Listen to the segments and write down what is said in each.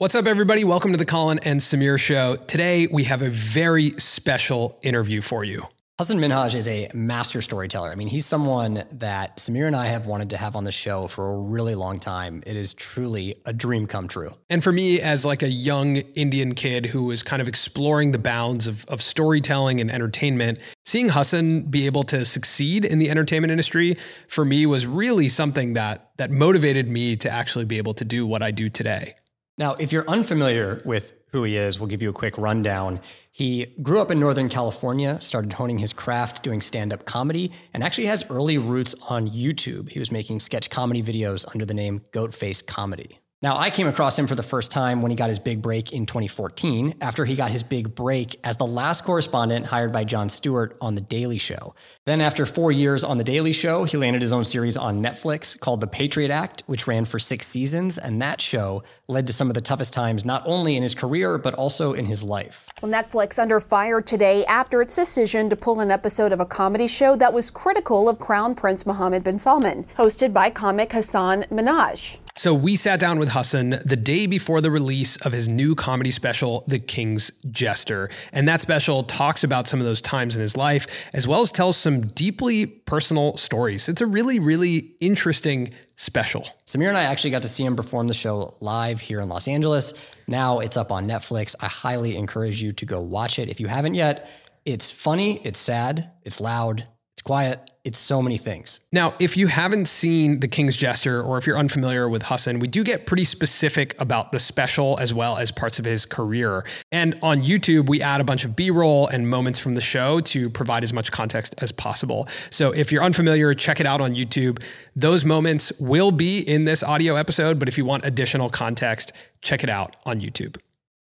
What's up, everybody? Welcome to the Colin and Samir Show. Today, we have a very special interview for you. Hasan Minhaj is a master storyteller. I mean, he's someone that Samir and I have wanted to have on the show for a really long time. It is truly a dream come true. And for me, as like a young Indian kid who was kind of exploring the bounds of, of storytelling and entertainment, seeing Hasan be able to succeed in the entertainment industry for me was really something that that motivated me to actually be able to do what I do today. Now, if you're unfamiliar with who he is, we'll give you a quick rundown. He grew up in Northern California, started honing his craft doing stand up comedy, and actually has early roots on YouTube. He was making sketch comedy videos under the name Goatface Comedy. Now, I came across him for the first time when he got his big break in 2014, after he got his big break as the last correspondent hired by Jon Stewart on The Daily Show. Then, after four years on The Daily Show, he landed his own series on Netflix called The Patriot Act, which ran for six seasons. And that show led to some of the toughest times, not only in his career, but also in his life. Well, Netflix under fire today after its decision to pull an episode of a comedy show that was critical of Crown Prince Mohammed bin Salman, hosted by comic Hasan Minhaj. So we sat down with Hasan the day before the release of his new comedy special, The King's Jester. And that special talks about some of those times in his life, as well as tells some deeply personal stories. It's a really, really interesting special. Samir and I actually got to see him perform the show live here in Los Angeles. Now it's up on Netflix. I highly encourage you to go watch it if you haven't yet. It's funny, it's sad, it's loud, it's quiet. It's so many things. Now, if you haven't seen The King's Jester or if you're unfamiliar with Hasan, we do get pretty specific about the special as well as parts of his career. And on YouTube, we add a bunch of B roll and moments from the show to provide as much context as possible. So if you're unfamiliar, check it out on YouTube. Those moments will be in this audio episode, but if you want additional context, check it out on YouTube.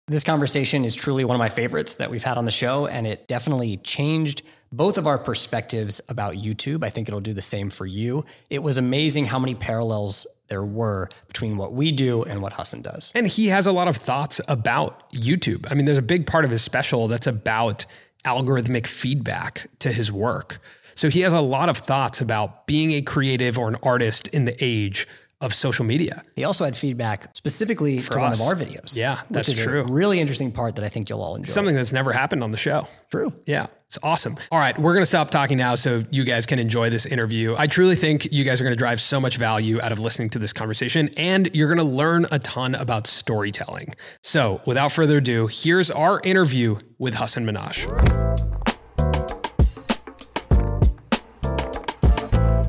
This conversation is truly one of my favorites that we've had on the show, and it definitely changed both of our perspectives about YouTube. I think it'll do the same for you. It was amazing how many parallels there were between what we do and what Hasan does. And he has a lot of thoughts about YouTube. I mean, there's a big part of his special that's about algorithmic feedback to his work. So he has a lot of thoughts about being a creative or an artist in the age of social media. He also had feedback specifically For to one of our videos. Yeah, that's which is true. A really interesting part that I think you'll all enjoy. Something that's never happened on the show. True. Yeah, it's awesome. All right, we're going to stop talking now so you guys can enjoy this interview. I truly think you guys are going to drive so much value out of listening to this conversation, and you're going to learn a ton about storytelling. So, without further ado, here's our interview with Hasan Minhaj.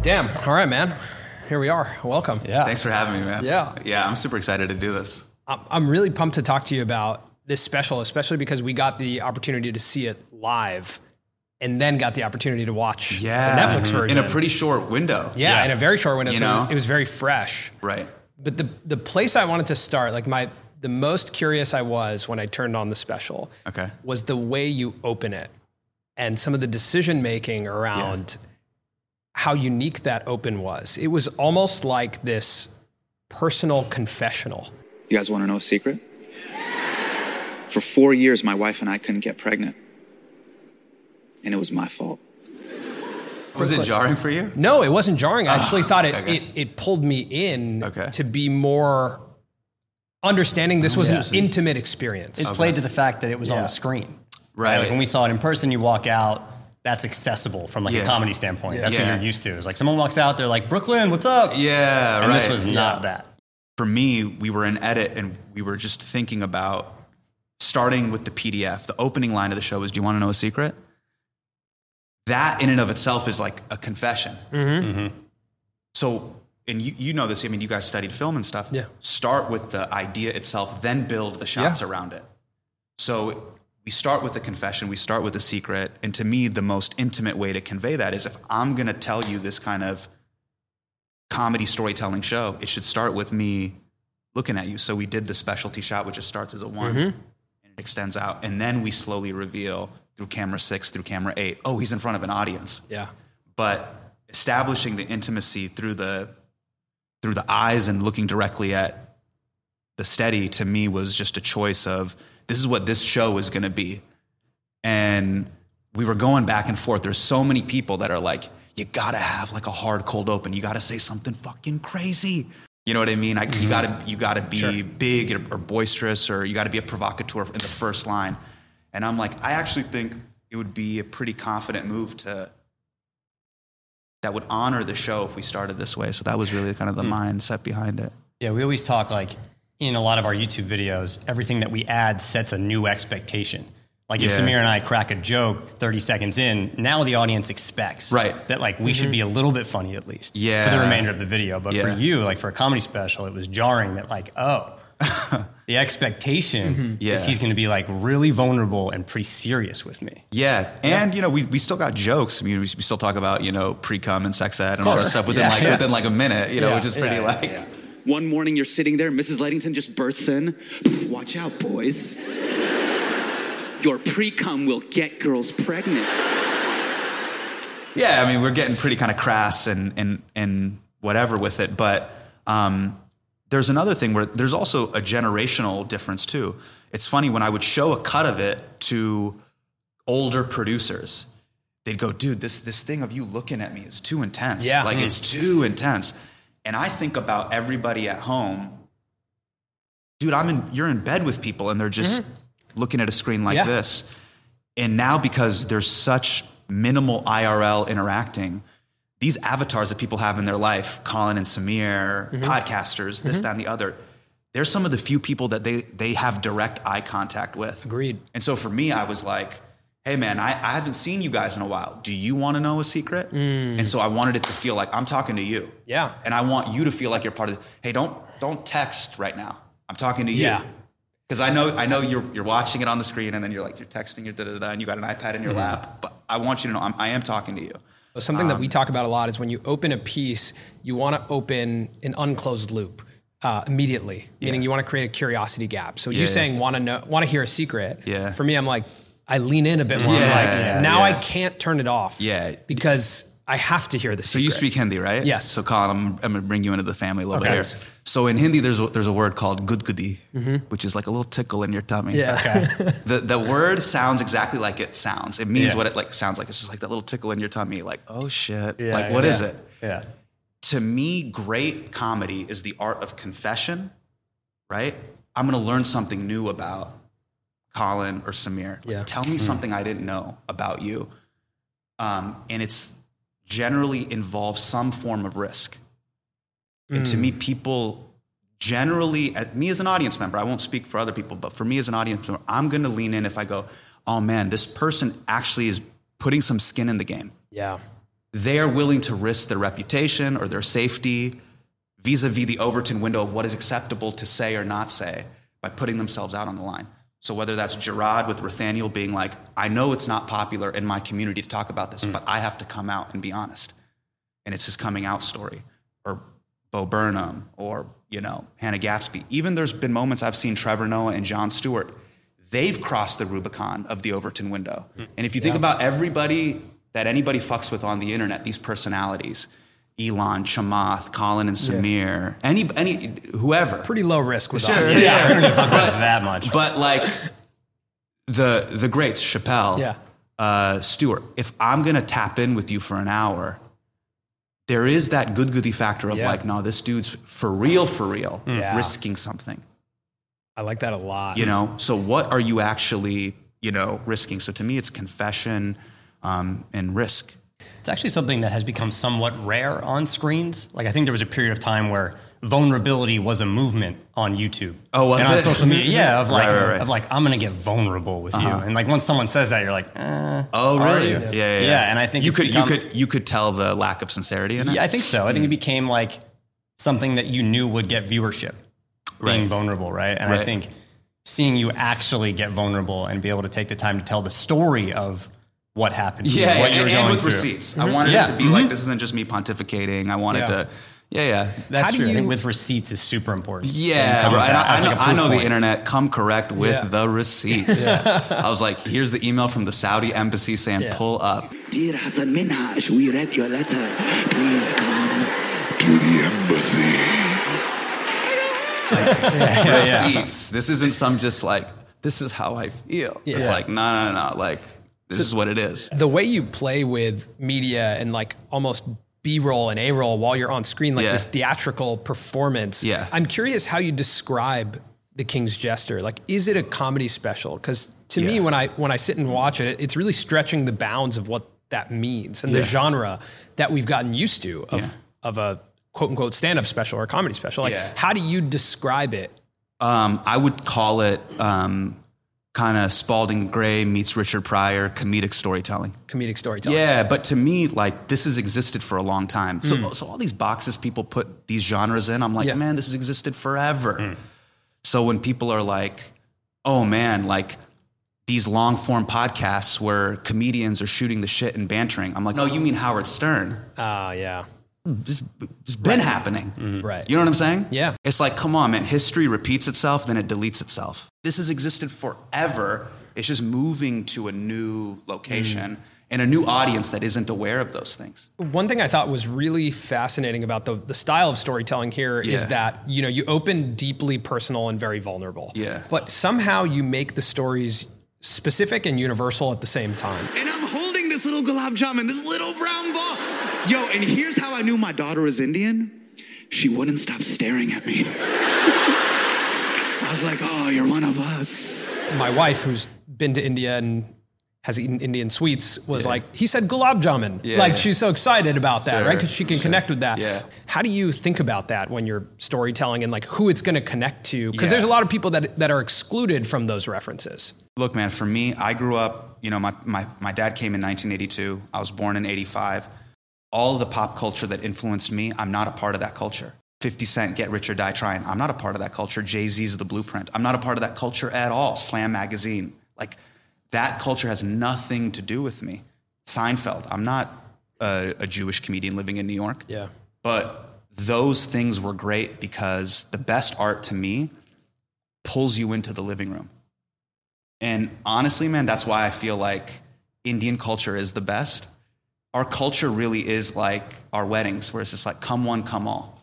Damn. All right, man. Here we are. Welcome. Yeah. Thanks for having me, man. Yeah. Yeah, I'm super excited to do this. I'm- I'm really pumped to talk to you about this special, especially because we got the opportunity to see it live and then got the opportunity to watch Yeah. the Netflix mm-hmm. version. In a pretty short window. yeah, in a very short window. You so it was- know? it was very fresh. Right. But the the place I wanted to start, like my the most curious I was when I turned on the special Okay. was the way you open it and some of the decision making around how unique that open was. It was almost like this personal confessional. You guys want to know a secret? For four years, my wife and I couldn't get pregnant. And it was my fault. Was it jarring for you? No, it wasn't jarring. I ah, actually thought it, okay. it it pulled me in Okay. to be more understanding this was Yeah. an intimate experience. It played to the fact that it was on the screen. Right. Like when we saw it in person, you walk out. That's accessible from like Yeah. a comedy standpoint. That's Yeah. what you're used to. It's like someone walks out, they're like, "Brooklyn, what's up?" Yeah, and right. this was not that. for me, we were in edit and we were just thinking about starting with the PDF. The opening line of the show was, "Do you want to know a secret?" That in and of itself is like a confession. Mm-hmm. So, and you, you know this. I mean, you guys studied film and stuff. Yeah. Start with the idea itself, then build the shots Yeah. around it. So we start with the confession, we start with the secret, and to me, the most intimate way to convey that is if I'm going to tell you this kind of comedy storytelling show, it should start with me looking at you. So we did the specialty shot, which just starts as a one mm-hmm. and it extends out, and then we slowly reveal through camera six, through camera eight, oh, he's in front of an audience yeah. but establishing the intimacy through the through the eyes and looking directly at the steady to me was just a choice of this is what this show is going to be and we were going back and forth there's so many people that are like you gotta have like a hard cold open you gotta say something fucking crazy You know what I mean? I, You mm-hmm. gotta you gotta be big or, or boisterous, or you gotta be a provocateur in the first line. And I'm like, I actually think it would be a pretty confident move to that would honor the show if we started this way. So that was really kind of the hmm. mindset behind it. Yeah, we always talk like in a lot of our YouTube videos, everything that we add sets a new expectation. Like if Yeah. Samir and I crack a joke 30 seconds in, now the audience expects Right. that like we should mm-hmm. be a little bit funny at least yeah. for the remainder of the video. But for you, like for a comedy special, it was jarring that like, oh, the expectation mm-hmm. Yeah. is he's going to be like really vulnerable and pretty serious with me. Yeah, and you know we, we still got jokes. I mean, we, we still talk about you know pre cum and sex ed and all that stuff within like within like a minute. You know, Yeah, which is pretty yeah, like One morning you're sitting there, Mrs. Lightington just bursts in. Watch out, boys. Your pre cum will get girls pregnant. yeah. I mean, we're getting pretty kind of crass and and and whatever with it, but um, there's another thing where there's also a generational difference too. It's funny when I would show a cut of it to older producers. They'd go, dude, this this thing of you looking at me is too intense. Yeah. Like Mm. it's too intense. And I think about everybody at home. Dude, I'm in you're in bed with people and they're just looking at a screen like Mm-hmm. Yeah. this. And now because there's such minimal IRL interacting, these avatars that people have in their life, Colin and Samir, Mm-hmm. podcasters, this, that, and the other, they're some of the few people that they they have direct eye contact with. Agreed. And so for me, I was like, hey man, I, I haven't seen you guys in a while. Do you want to know a secret? And so I wanted it to feel like I'm talking to you. Mm. Yeah. And I want you to feel like you're part of it. Hey, don't don't text right now. I'm talking to you. Yeah. Because I know I know you're you're watching it on the screen and then you're like you're texting your da da da and you got an iPad in your Mm-hmm. lap. But I want you to know I'm, I am talking to you. But Something Um, that we talk about a lot is when you open a piece, you want to open an unclosed loop uh, immediately, meaning you want to create a curiosity gap. So you Yeah. saying want to know, want to hear a secret. Yeah. For me, I'm like, I lean in a bit more. Yeah, like, now yeah. I can't turn it off. Yeah. Because I have to hear the secret. So you speak Hindi, right? Yes. So Colin, I'm, I'm gonna bring you into the family a little Okay. bit here. So in Hindi, there's a, there's a word called gudgudi, which is like a little tickle in your tummy. Mm-hmm. Yeah. the the word sounds exactly like it sounds. It means Yeah. what it like sounds like. It's just like that little tickle in your tummy. Like oh shit. Yeah, like what is it? Yeah. To me, great comedy is the art of confession. Right. I'm gonna learn something new about Colin or Samir. Like, Yeah. Tell me hmm. something I didn't know about you. Um, and it's generally involves some form of risk. And to me, hmm. people generally, at me as an audience member, I won't speak for other people, but for me as an audience member, I'm going to lean in if I go, oh man, this person actually is putting some skin in the game. yeah. They are willing to risk their reputation or their safety vis a vis the Overton window of what is acceptable to say or not say by putting themselves out on the line. So whether that's Jerrod with Rothaniel being like, I know it's not popular in my community to talk about this, mm. but I have to come out and be honest. And it's his coming out story. Or Bo Burnham or, you know, Hannah Gadsby. Even there's been moments I've seen Trevor Noah and Jon Stewart. They've crossed the Rubicon of the Overton window. Mm. And if you think about everybody that anybody fucks with on the internet, these personalities, Elon, Chamath, Colin and Samir, any any whoever. Pretty low risk with Sure, us. yeah. I don't even fuck with that much. But like the the greats, Chappelle, Yeah. uh, Stewart. If I'm gonna tap in with you for an hour, there is that gudgudi factor of Yeah. like, no, this dude's for real, for real, Yeah. risking something. I like that a lot. You know, so what are you actually, you know, risking? So to me, it's confession um, and risk. It's actually something that has become somewhat rare on screens. Like I think there was a period of time where vulnerability was a movement on YouTube. Oh, was and on it? social media, yeah, of like Right, right, right. of like I'm gonna get vulnerable with you, and like once someone says that, you're like, eh, Oh, really? you? Yeah, yeah, Yeah, and I think you could become- you could you could tell the lack of sincerity in it. Yeah, I think so. I think it became like something that you knew would get viewership, being vulnerable, right? And I think seeing you actually get vulnerable and be able to take the time to tell the story of what happened, to you, Yeah, what you were and, going with through. receipts. I wanted Yeah. it to be like mm-hmm. this isn't just me pontificating. I wanted Yeah. to, yeah, yeah. That's How do true. I think you- with receipts is super important. Yeah, come bro. with And that I, I know, like, a I proof know the internet. Come correct with Yeah. the receipts. I was like, here's the email from the Saudi embassy saying, Yeah. pull up. Dear Hasan Minhaj, we read your letter. Please come to the embassy. Receipts. This isn't some just like, this is how I feel. It's like, no, no, no. Like, this is what it is. the way you play with media and like almost B roll and A roll while you're on screen, like Yeah. this theatrical performance. Yeah. I'm curious how you describe The King's Jester. Like, is it a comedy special? Because to me, when I when I sit and watch it, it's really stretching the bounds of what that means and the genre that we've gotten used to of Yeah. of a quote unquote stand up special or comedy special. Like, Yeah. how do you describe it? Um, I would call it um, kind of Spalding Gray meets Richard Pryor comedic storytelling. Comedic storytelling. Yeah, but to me, like this has existed for a long time. So, Hmm. so all these boxes people put these genres in, I'm like, Yeah. man, this has existed forever. So when people are like, oh man, like these long form podcasts where comedians are shooting the shit and bantering, I'm like, no, you mean Howard Stern? Ah, yeah. It's been happening. Right. You know what I'm saying? Yeah. It's like, come on, man. History repeats itself, then it deletes itself. This has existed forever. It's just moving to a new location mm. and a new audience that isn't aware of those things. One thing I thought was really fascinating about the, the style of storytelling here is Yeah. that, you know, you open deeply personal and very vulnerable. Yeah. But somehow you make the stories specific and universal at the same time. And I'm holding this little gulab jamun, this little brown ball. Yo, and here's how I knew my daughter was Indian. She wouldn't stop staring at me. I was like, oh, you're one of us. My wife, who's been to India and has eaten Indian sweets, was like, he said gulab jamun. Yeah. Like she's so excited about that, Sure, right? Because she can sure. connect with that. Yeah. How do you think about that when you're storytelling and like who it's going to connect to? Because Yeah. there's a lot of people that, that are excluded from those references. Look, man, for me, I grew up, you know, my, my, my dad came in 1982. I was born in 85. All the pop culture that influenced me, I'm not a part of that culture. 50 Cent, Get Rich or Die Trying, I'm not a part of that culture. Jay Z's The Blueprint, I'm not a part of that culture at all. Slam Magazine, like that culture has nothing to do with me. Seinfeld, I'm not a, a Jewish comedian living in New York. Yeah. But those things were great because the best art to me pulls you into the living room. And honestly, man, that's why I feel like Indian culture is the best. Our culture really is like our weddings, where it's just like, come one, come all.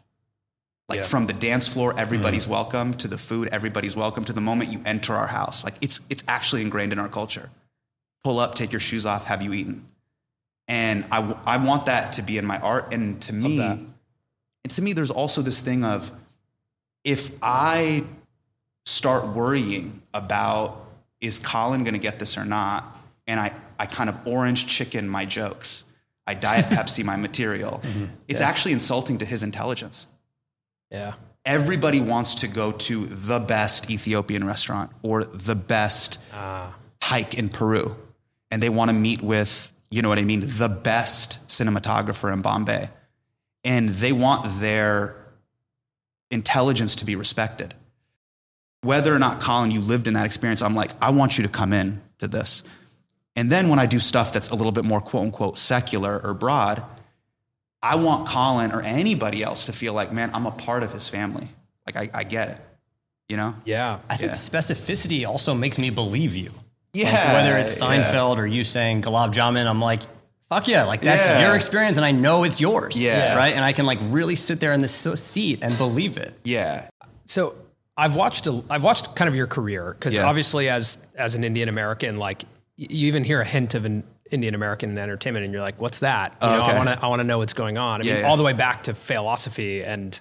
Like Yeah. from the dance floor, everybody's mm-hmm. welcome, to the food, everybody's welcome, to the moment you enter our house. Like it's, it's actually ingrained in our culture. Pull up, take your shoes off, have you eaten? And I, w- I want that to be in my art. And to me, and to me, there's also this thing of if I start worrying about is Colin going to get this or not, and I, I kind of orange chicken my jokes, I diet Pepsi my material, mm-hmm. it's actually insulting to his intelligence. Yeah. Everybody wants to go to the best Ethiopian restaurant or the best ah. hike in Peru, and they want to meet with, you know what I mean, the best cinematographer in Bombay, and they want their intelligence to be respected. Whether or not, Colin, you lived in that experience, I'm like, I want you to come in to this. And then when I do stuff that's a little bit more quote unquote secular or broad, I want Colin or anybody else to feel like, man, I'm a part of his family. Like, I, I get it, you know? Yeah. I think Yeah. specificity also makes me believe you. Like, Yeah, whether it's yeah. Seinfeld or you saying Gulab Jamun, I'm like, fuck yeah, like that's Yeah. your experience, and I know it's yours. Yeah. right. And I can like really sit there in the seat and believe it. Yeah. So I've watched a, I've watched kind of your career because Yeah. obviously as as an Indian American, like you even hear a hint of an Indian American in entertainment, and you're like, "What's that?" You Oh, know, I want to I want to know what's going on. I Yeah, mean, yeah. all the way back to Failosophy and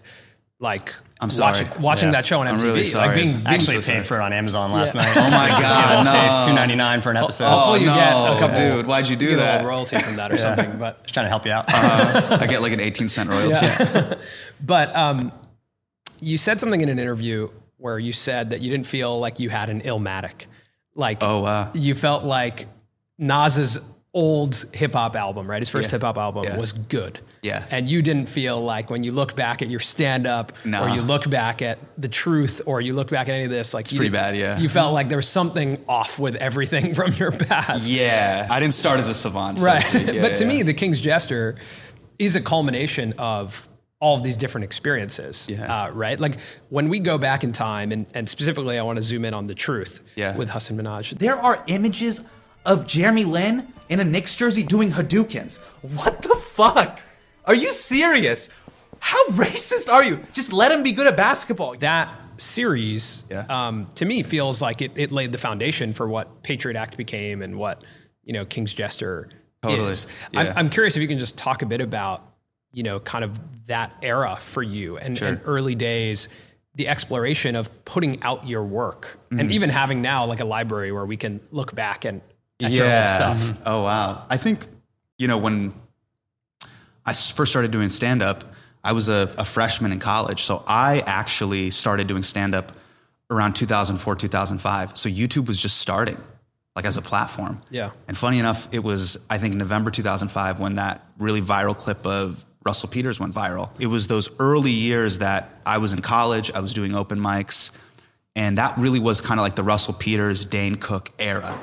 like I'm sorry. watching, watching Yeah. that show on I'm MTV, really like being, being Actually so sorry. paid for it on Amazon last Yeah. night. Oh my God, no. taste two ninety nine for an episode. Hopefully you no, get a couple, dude, why'd you do get a little that? royalty from that or something. But Just trying to help you out. I get like an 18 cent royalty. But um, you said something in an interview where you said that you didn't feel like you had an Illmatic. Like, Oh, wow. you felt like Nas's old hip hop album, right? His first Yeah. hip hop album Yeah. was good. Yeah. And you didn't feel like when you look back at your stand up No. or you look back at the truth or you look back at any of this, like it's pretty bad, yeah. You felt like there was something off with everything from your past. Yeah. I didn't start as a savant. Right. speak. Yeah, but to me, The King's Jester is a culmination of all of these different experiences. Yeah. Uh, right. Like when we go back in time, and, and specifically, I want to zoom in on the truth Yeah. with Hasan Minhaj. There are images of Jeremy Lin in a Knicks jersey doing Hadoukens. What the fuck? Are you serious? How racist are you? Just let him be good at basketball. That series, Yeah. um, to me, feels like it, it laid the foundation for what Patriot Act became and what, you know, King's Jester Totally. is. Yeah. I'm, I'm curious if you can just talk a bit about you know, kind of that era for you and, Sure. and early days, the exploration of putting out your work Mm-hmm. and even having now like a library where we can look back and at your old stuff. Mm-hmm. Oh wow. I think you know when I first started doing stand up, I was a, a freshman in college, so I actually started doing stand up around 2004 2005. So YouTube was just starting, like as a platform. Yeah. And funny enough, it was I think November 2005 when that really viral clip of Russell Peters went viral. It was those early years that I was in college, I was doing open mics, and that really was kind of like the Russell Peters, Dane Cook era,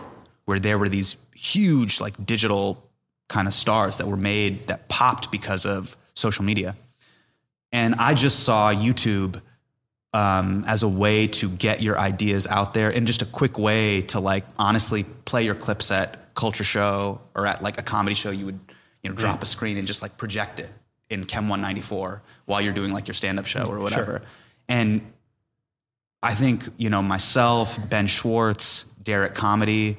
where there were these huge like digital kind of stars that were made that popped because of social media. And I just saw YouTube um, as a way to get your ideas out there and just a quick way to like honestly play your clips at culture show or at like a comedy show. You would you know drop a screen and just like project it in chem 194 while you're doing like your stand-up show or whatever. And i think you know myself ben schwartz Derrick Comedy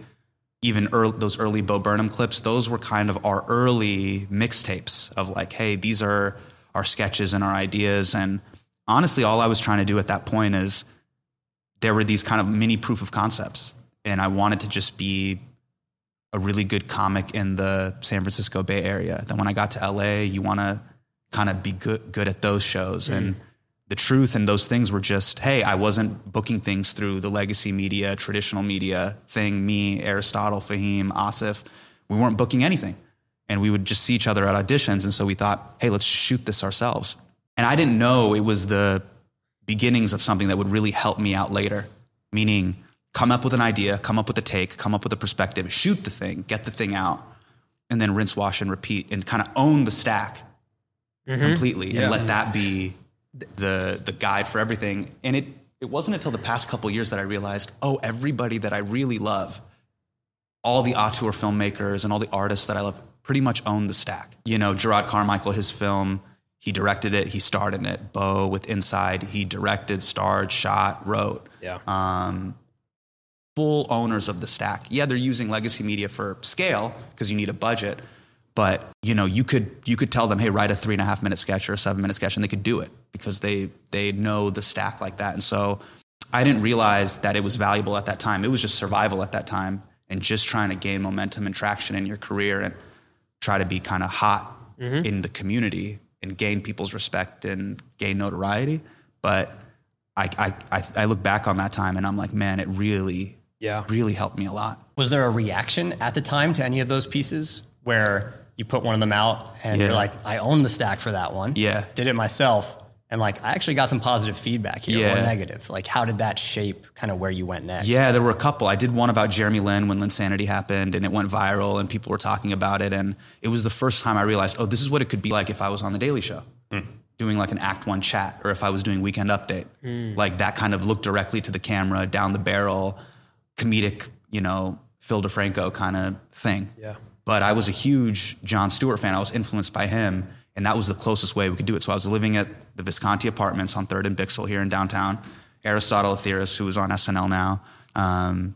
even early, those early bo burnham clips those were kind of our early mixtapes of like hey these are our sketches and our ideas. And honestly all i was trying to do at that point is there were these kind of mini proof of concepts. And i wanted to just be a really good comic in the san francisco bay area. Then when i got to la you want to kind of be good good at those shows. And mm-hmm. The truth and those things were just hey i wasn't booking things through the legacy media traditional media thing me aristotle fahim asif. We weren't booking anything. And we would just see each other at auditions. And so we thought hey let's shoot this ourselves. And i didn't know it was the beginnings of something that would really help me out later. Meaning come up with an idea come up with a take come up with a perspective shoot the thing get the thing out and then rinse wash and repeat and kind of own the stack mm-hmm. completely and let that be the the guide for everything and it it wasn't until the past couple years that I realized oh everybody that I really love all the auteur filmmakers and all the artists that I love pretty much own the stack you know Jerrod Carmichael his film he directed it he starred in it Bo with Inside he directed starred shot wrote Yeah. um, full owners of the stack. Yeah, they're using legacy media for scale because you need a budget, but you know you could you could tell them, hey, write a three and a half minute sketch or a seven minute sketch, and they could do it because they they know the stack like that. And so I didn't realize that it was valuable at that time. It was just survival at that time, and just trying to gain momentum and traction in your career and try to be kind of hot mm-hmm. in the community and gain people's respect and gain notoriety. But I, I, I, I look back on that time and I'm like, man, it really, Yeah. really helped me a lot. Was there a reaction at the time to any of those pieces where you put one of them out and Yeah. you're like, I own the stack for that one. Yeah. Did it myself. And like, I actually got some positive feedback here or negative. Like, how did that shape kind of where you went next? Yeah, there were a couple. I did one about Jeremy Lin when Linsanity happened and it went viral and people were talking about it. And it was the first time I realized, oh, this is what it could be like if I was on The Daily Show hmm. doing like an Act One chat or if I was doing Weekend Update. Hmm. Like that kind of look directly to the camera, down the barrel, comedic, you know, Phil DeFranco kind of thing. Yeah. But I was a huge Jon Stewart fan. I was influenced by him, and that was the closest way we could do it. So I was living at the Visconti Apartments on Third and Bixel here in downtown. Aristotle Athari, who is on SNL now, um,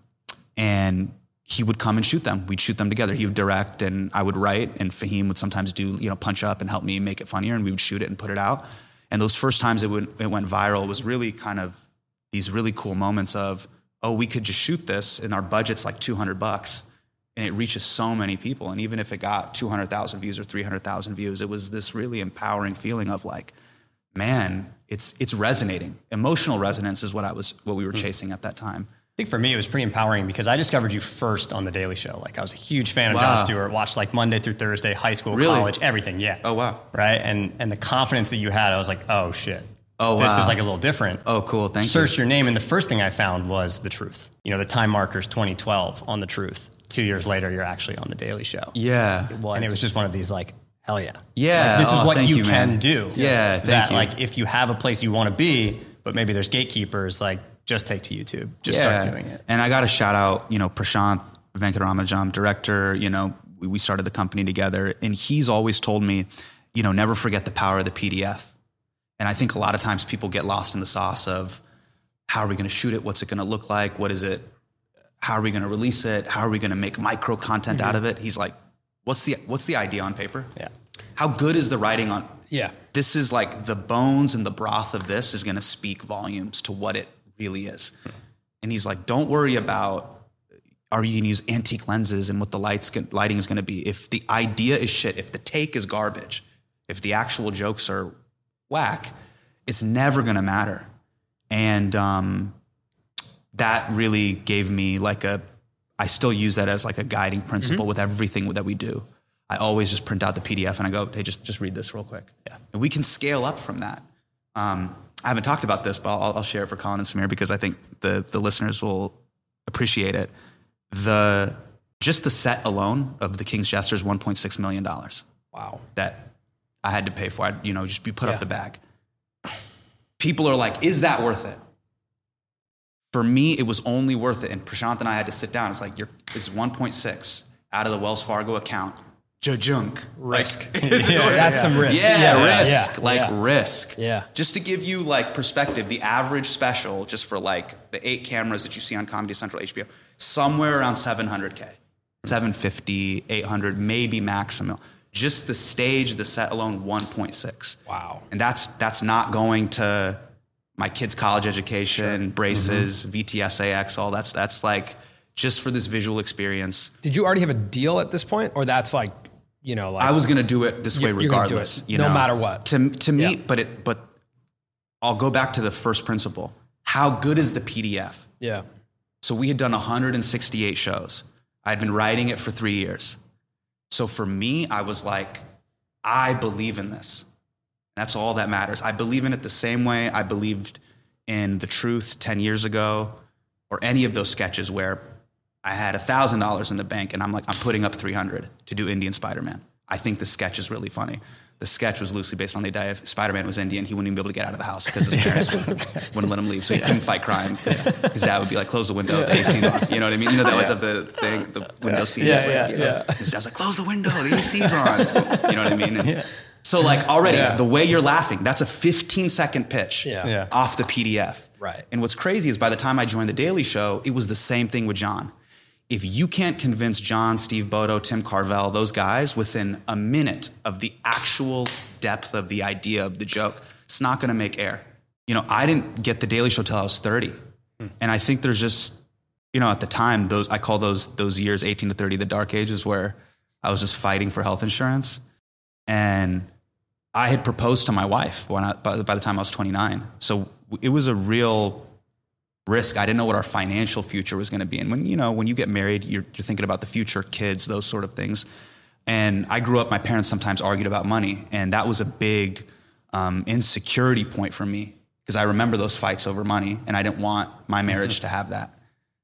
and he would come and shoot them. We'd shoot them together. He would direct, and I would write, and Fahim would sometimes do you know punch up and help me make it funnier, and we would shoot it and put it out. And those first times it, would, it went viral was really kind of these really cool moments of oh we could just shoot this and our budget's like 200 bucks and it reaches so many people and even if it got 200,000 views or 300,000 views it was this really empowering feeling of like man it's it's resonating emotional resonance is what I was what we were hmm. chasing at that time I think for me, it was pretty empowering because I discovered you first on The Daily Show. Like, I was a huge fan of Wow. Jon Stewart, watched like Monday through Thursday, high school, Really? college, everything. Yeah. Oh, wow. Right. And, and the confidence that you had, I was like, oh, shit. Oh, This wow. is like a little different. oh cool thank Searched you your name, and the first thing I found was The Truth. You know, the time markers 2012 on The Truth. Two years later, you're actually on The Daily Show. yeah And it was just one of these like, hell yeah. Yeah. Like, this is Oh, what you, you, can do. Yeah, thank that, you. Like if you have a place you want to be, but maybe there's gatekeepers, like just take to YouTube. Just start doing it. And I got to shout out, you know, Prashanth Venkataramanujam, director, you know, we, we started the company together and he's always told me, you know, never forget the power of the PDF. And I think a lot of times people get lost in the sauce of how are we going to shoot it? What's it going to look like? What is it? How are we going to release it? How are we going to make micro content out of it? He's like, what's the, what's the idea on paper? Yeah. How good is the writing on Yeah. This is like the bones and the broth of this is going to speak volumes to what it really is. And he's like, don't worry about are you going to use antique lenses and what the lights lighting is going to be. If the idea is shit, if the take is garbage, if the actual jokes are whack, it's never going to matter. And um, that really gave me like a. I still use that as like a guiding principle with everything that we do. I always just print out the PDF and I go, hey, just just read this real quick. Yeah. And we can scale up from that. Um, I haven't talked about this, but I'll, I'll share it for Colin and Samir because I think the the listeners will appreciate it. The just the set alone of the King's Jester is 1.6 million dollars Wow. that I had to pay for. I, you know, just you put up the bag. People are like, is that worth it? For me, it was only worth it. And Prashanth and I had to sit down. It's like, you're, it's 1.6 out of the Wells Fargo account. Jajunk. Risk. Like, Yeah, that's some risk. Yeah, Yeah, risk. yeah, like yeah. risk. Yeah. Just to give you like perspective, the average special, just for like the eight cameras that you see on Comedy Central HBO, somewhere around 700K. 750, 800, maybe maximum. Just the stage, the set alone, 1.6. Wow. And that's that's not going to my kids' college education, braces, Mm-hmm. VTSAX, all that's that's like just for this visual experience. Did you already have a deal at this point, or that's like, you know, like I was going to do it this way regardless, you no know, matter what. To to me, Yeah. but it but I'll go back to the first principle. How good is the PDF? yeah, So we had done 168 shows. I had been writing it for 3 years. So for me, I was like I believe in this. That's all that matters. I believe in it the same way I believed in the truth 10 years ago or any of those sketches where I had $1,000 in the bank and I'm like, I'm putting up 300 to do Indian Spider Man. I think the sketch is really funny. The sketch was loosely based on the idea if Spider Man was Indian, he wouldn't even be able to get out of the house because his parents wouldn't let him leave. So he couldn't fight crime because his dad would be like, close the window, the AC's on. You know what I mean? You know, that was of the thing, the window seat. Yeah, Like, yeah, you know, yeah. His dad's like, close the window, the AC's on. You know what I mean? And So, like, already, Yeah. the way you're laughing, that's a 15 second pitch Yeah. Yeah. off the PDF. Right. And what's crazy is by the time I joined The Daily Show, it was the same thing with Jon. If you can't convince Jon, Steve Bodow, Tim Carvell, those guys within a minute of the actual depth of the idea of the joke, it's not going to make air. You know, I didn't get The Daily Show till I was 30. Hmm. And I think there's just, you know, at the time, those I call those those years 18 to 30 the dark ages where I was just fighting for health insurance. And I had proposed to my wife when I, by, by the time I was 29. So it was a real risk. I didn't know what our financial future was going to be. And when you know when you get married, you're, you're thinking about the future, kids, those sort of things. And I grew up. My parents sometimes argued about money, and that was a big um, insecurity point for me because I remember those fights over money, and I didn't want my marriage to have that.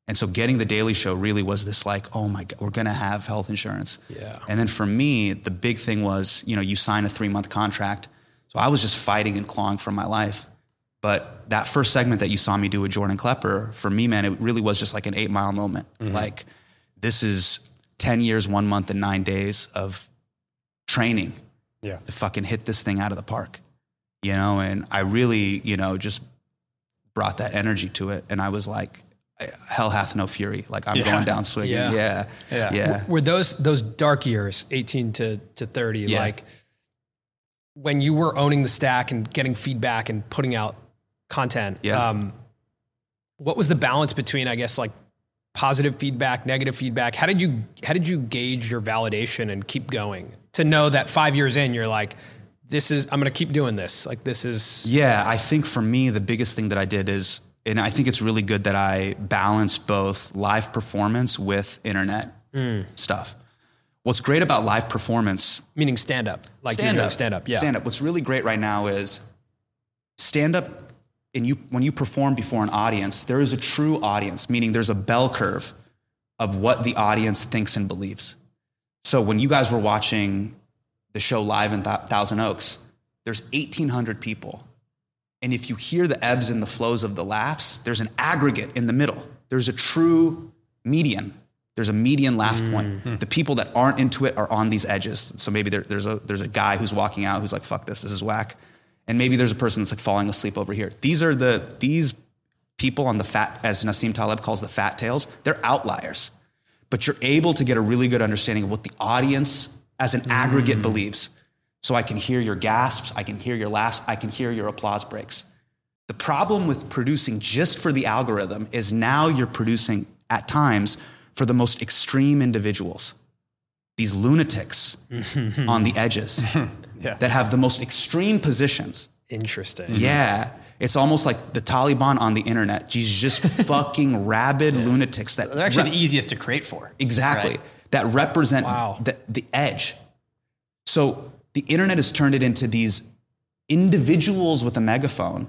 And so getting the Daily Show really was this like, oh my God, we're going to have health insurance. Yeah. And then for me, the big thing was, you know, you sign a three month contract. So I was just fighting and clawing for my life. But that first segment that you saw me do with Jordan Klepper, for me, man, it really was just like an eight mile moment. Mm-hmm. Like, this is 10 years, one month, and nine days of training Yeah. to fucking hit this thing out of the park, you know? And I really, you know, just brought that energy to it. And I was like, hell hath no fury. Like, I'm Yeah. going down swinging. Yeah. Yeah. Yeah. Yeah. Were those those dark years, eighteen to to thirty, Yeah. like when you were owning the stack and getting feedback and putting out content? Yeah. Um, what was the balance between, I guess, like positive feedback, negative feedback? How did you how did you gauge your validation and keep going to know that five years in, you're like, this is I'm going to keep doing this. Like this is Yeah, I think for me, the biggest thing that I did is, and I think it's really good that I balance both live performance with internet hmm. stuff. What's great about live performance, meaning stand up, like stand up, stand up. Yeah. stand up. What's really great right now is stand up. And you, when you perform before an audience, there is a true audience, meaning there's a bell curve of what the audience thinks and believes. So when you guys were watching the show live in Thou- Thousand Oaks, there's 1,800 people. And if you hear the ebbs and the flows of the laughs, there's an aggregate in the middle. There's a true median. There's a median laugh point. Mm-hmm. The people that aren't into it are on these edges. So maybe there, there's, a, there's a guy who's walking out who's like, fuck this, this is whack. And maybe there's a person that's like falling asleep over here. These are the, these people on the fat, as Nassim Taleb calls the fat tails, they're outliers. But you're able to get a really good understanding of what the audience as an aggregate mm. believes. So I can hear your gasps, I can hear your laughs, I can hear your applause breaks. The problem with producing just for the algorithm is now you're producing at times for the most extreme individuals. These lunatics on the edges that have the most extreme positions. Interesting. Yeah. It's almost like the Taliban on the internet. These just fucking rabid lunatics that They're actually re- the easiest to create for. exactly Right. that represent Wow. the, the edge. So the internet has turned it into these individuals with a megaphone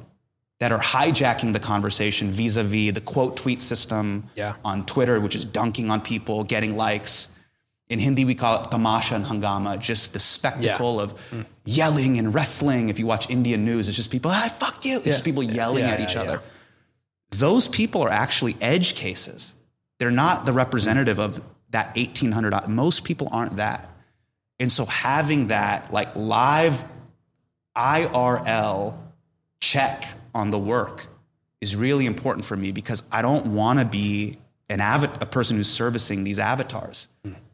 that are hijacking the conversation vis-a-vis the quote tweet system Yeah. on Twitter, which is dunking on people, getting likes. In Hindi, we call it tamasha and hangama, just the spectacle of yelling and wrestling. If you watch Indian news, it's just people, I fuck you. It's just people yelling Yeah, at each yeah, other. Those people are actually edge cases. They're not the representative of that 1800. Most people aren't that. And so having that like live IRL check on the work is really important for me because I don't want to be an avat- a person who's servicing these avatars.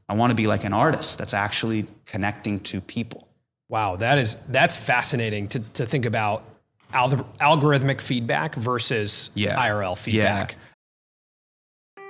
I want to be like an artist that's actually connecting to people. Wow, that is that's fascinating to to think about al- algorithmic feedback versus Yeah. IRL feedback. Yeah.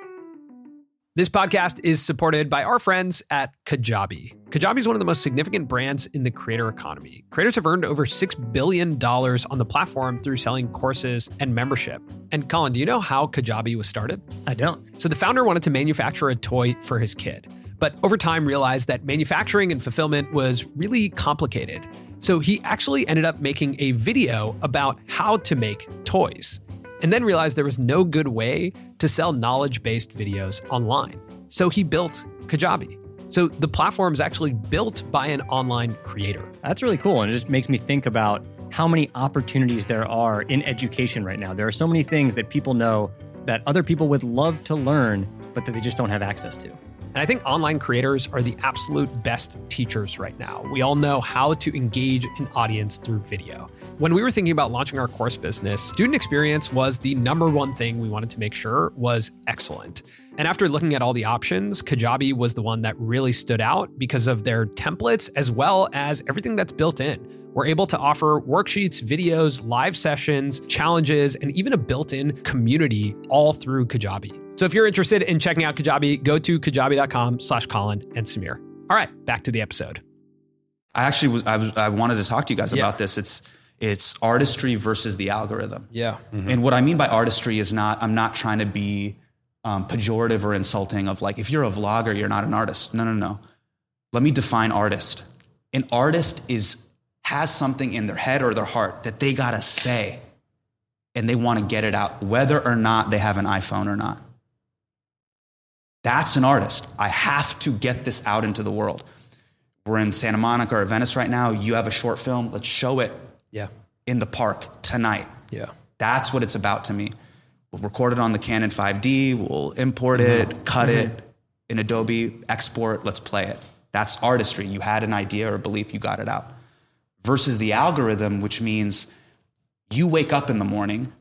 This podcast is supported by our friends at Kajabi. Kajabi is one of the most significant brands in the creator economy. Creators have earned over $6 billion on the platform through selling courses and membership. And Colin, do you know how Kajabi was started? I don't. So the founder wanted to manufacture a toy for his kid, but over time realized that manufacturing and fulfillment was really complicated. So he actually ended up making a video about how to make toys, and then realized there was no good way to sell knowledge based videos online. So he built Kajabi. So the platform is actually built by an online creator. That's really cool. And it just makes me think about how many opportunities there are in education right now. There are so many things that people know that other people would love to learn, but that they just don't have access to. And I think online creators are the absolute best teachers right now. We all know how to engage an audience through video. When we were thinking about launching our course business, student experience was the number one thing we wanted to make sure was excellent. And after looking at all the options, Kajabi was the one that really stood out because of their templates as well as everything that's built in. We're able to offer worksheets, videos, live sessions, challenges, and even a built in community all through Kajabi. So if you're interested in checking out Kajabi, go to kajabi.com slash Colin and Samir. All right, back to the episode. I actually was I, was, I wanted to talk to you guys Yeah. about this. It's it's artistry versus the algorithm. Yeah. Mm-hmm. And what I mean by artistry is not, I'm not trying to be um, pejorative or insulting of like, if you're a vlogger, you're not an artist. No, no, no. Let me define artist. An artist is, has something in their head or their heart that they gotta say and they wanna get it out, whether or not they have an iPhone or not. That's an artist. I have to get this out into the world. We're in Santa Monica or Venice right now. You have a short film. Let's show it Yeah. in the park tonight. Yeah. That's what it's about to me. We'll record it on the Canon 5D, we'll import mm-hmm. it, cut it mm-hmm. in Adobe, export, let's play it. That's artistry. You had an idea or belief, you got it out. Versus the algorithm, which means you wake up in the morning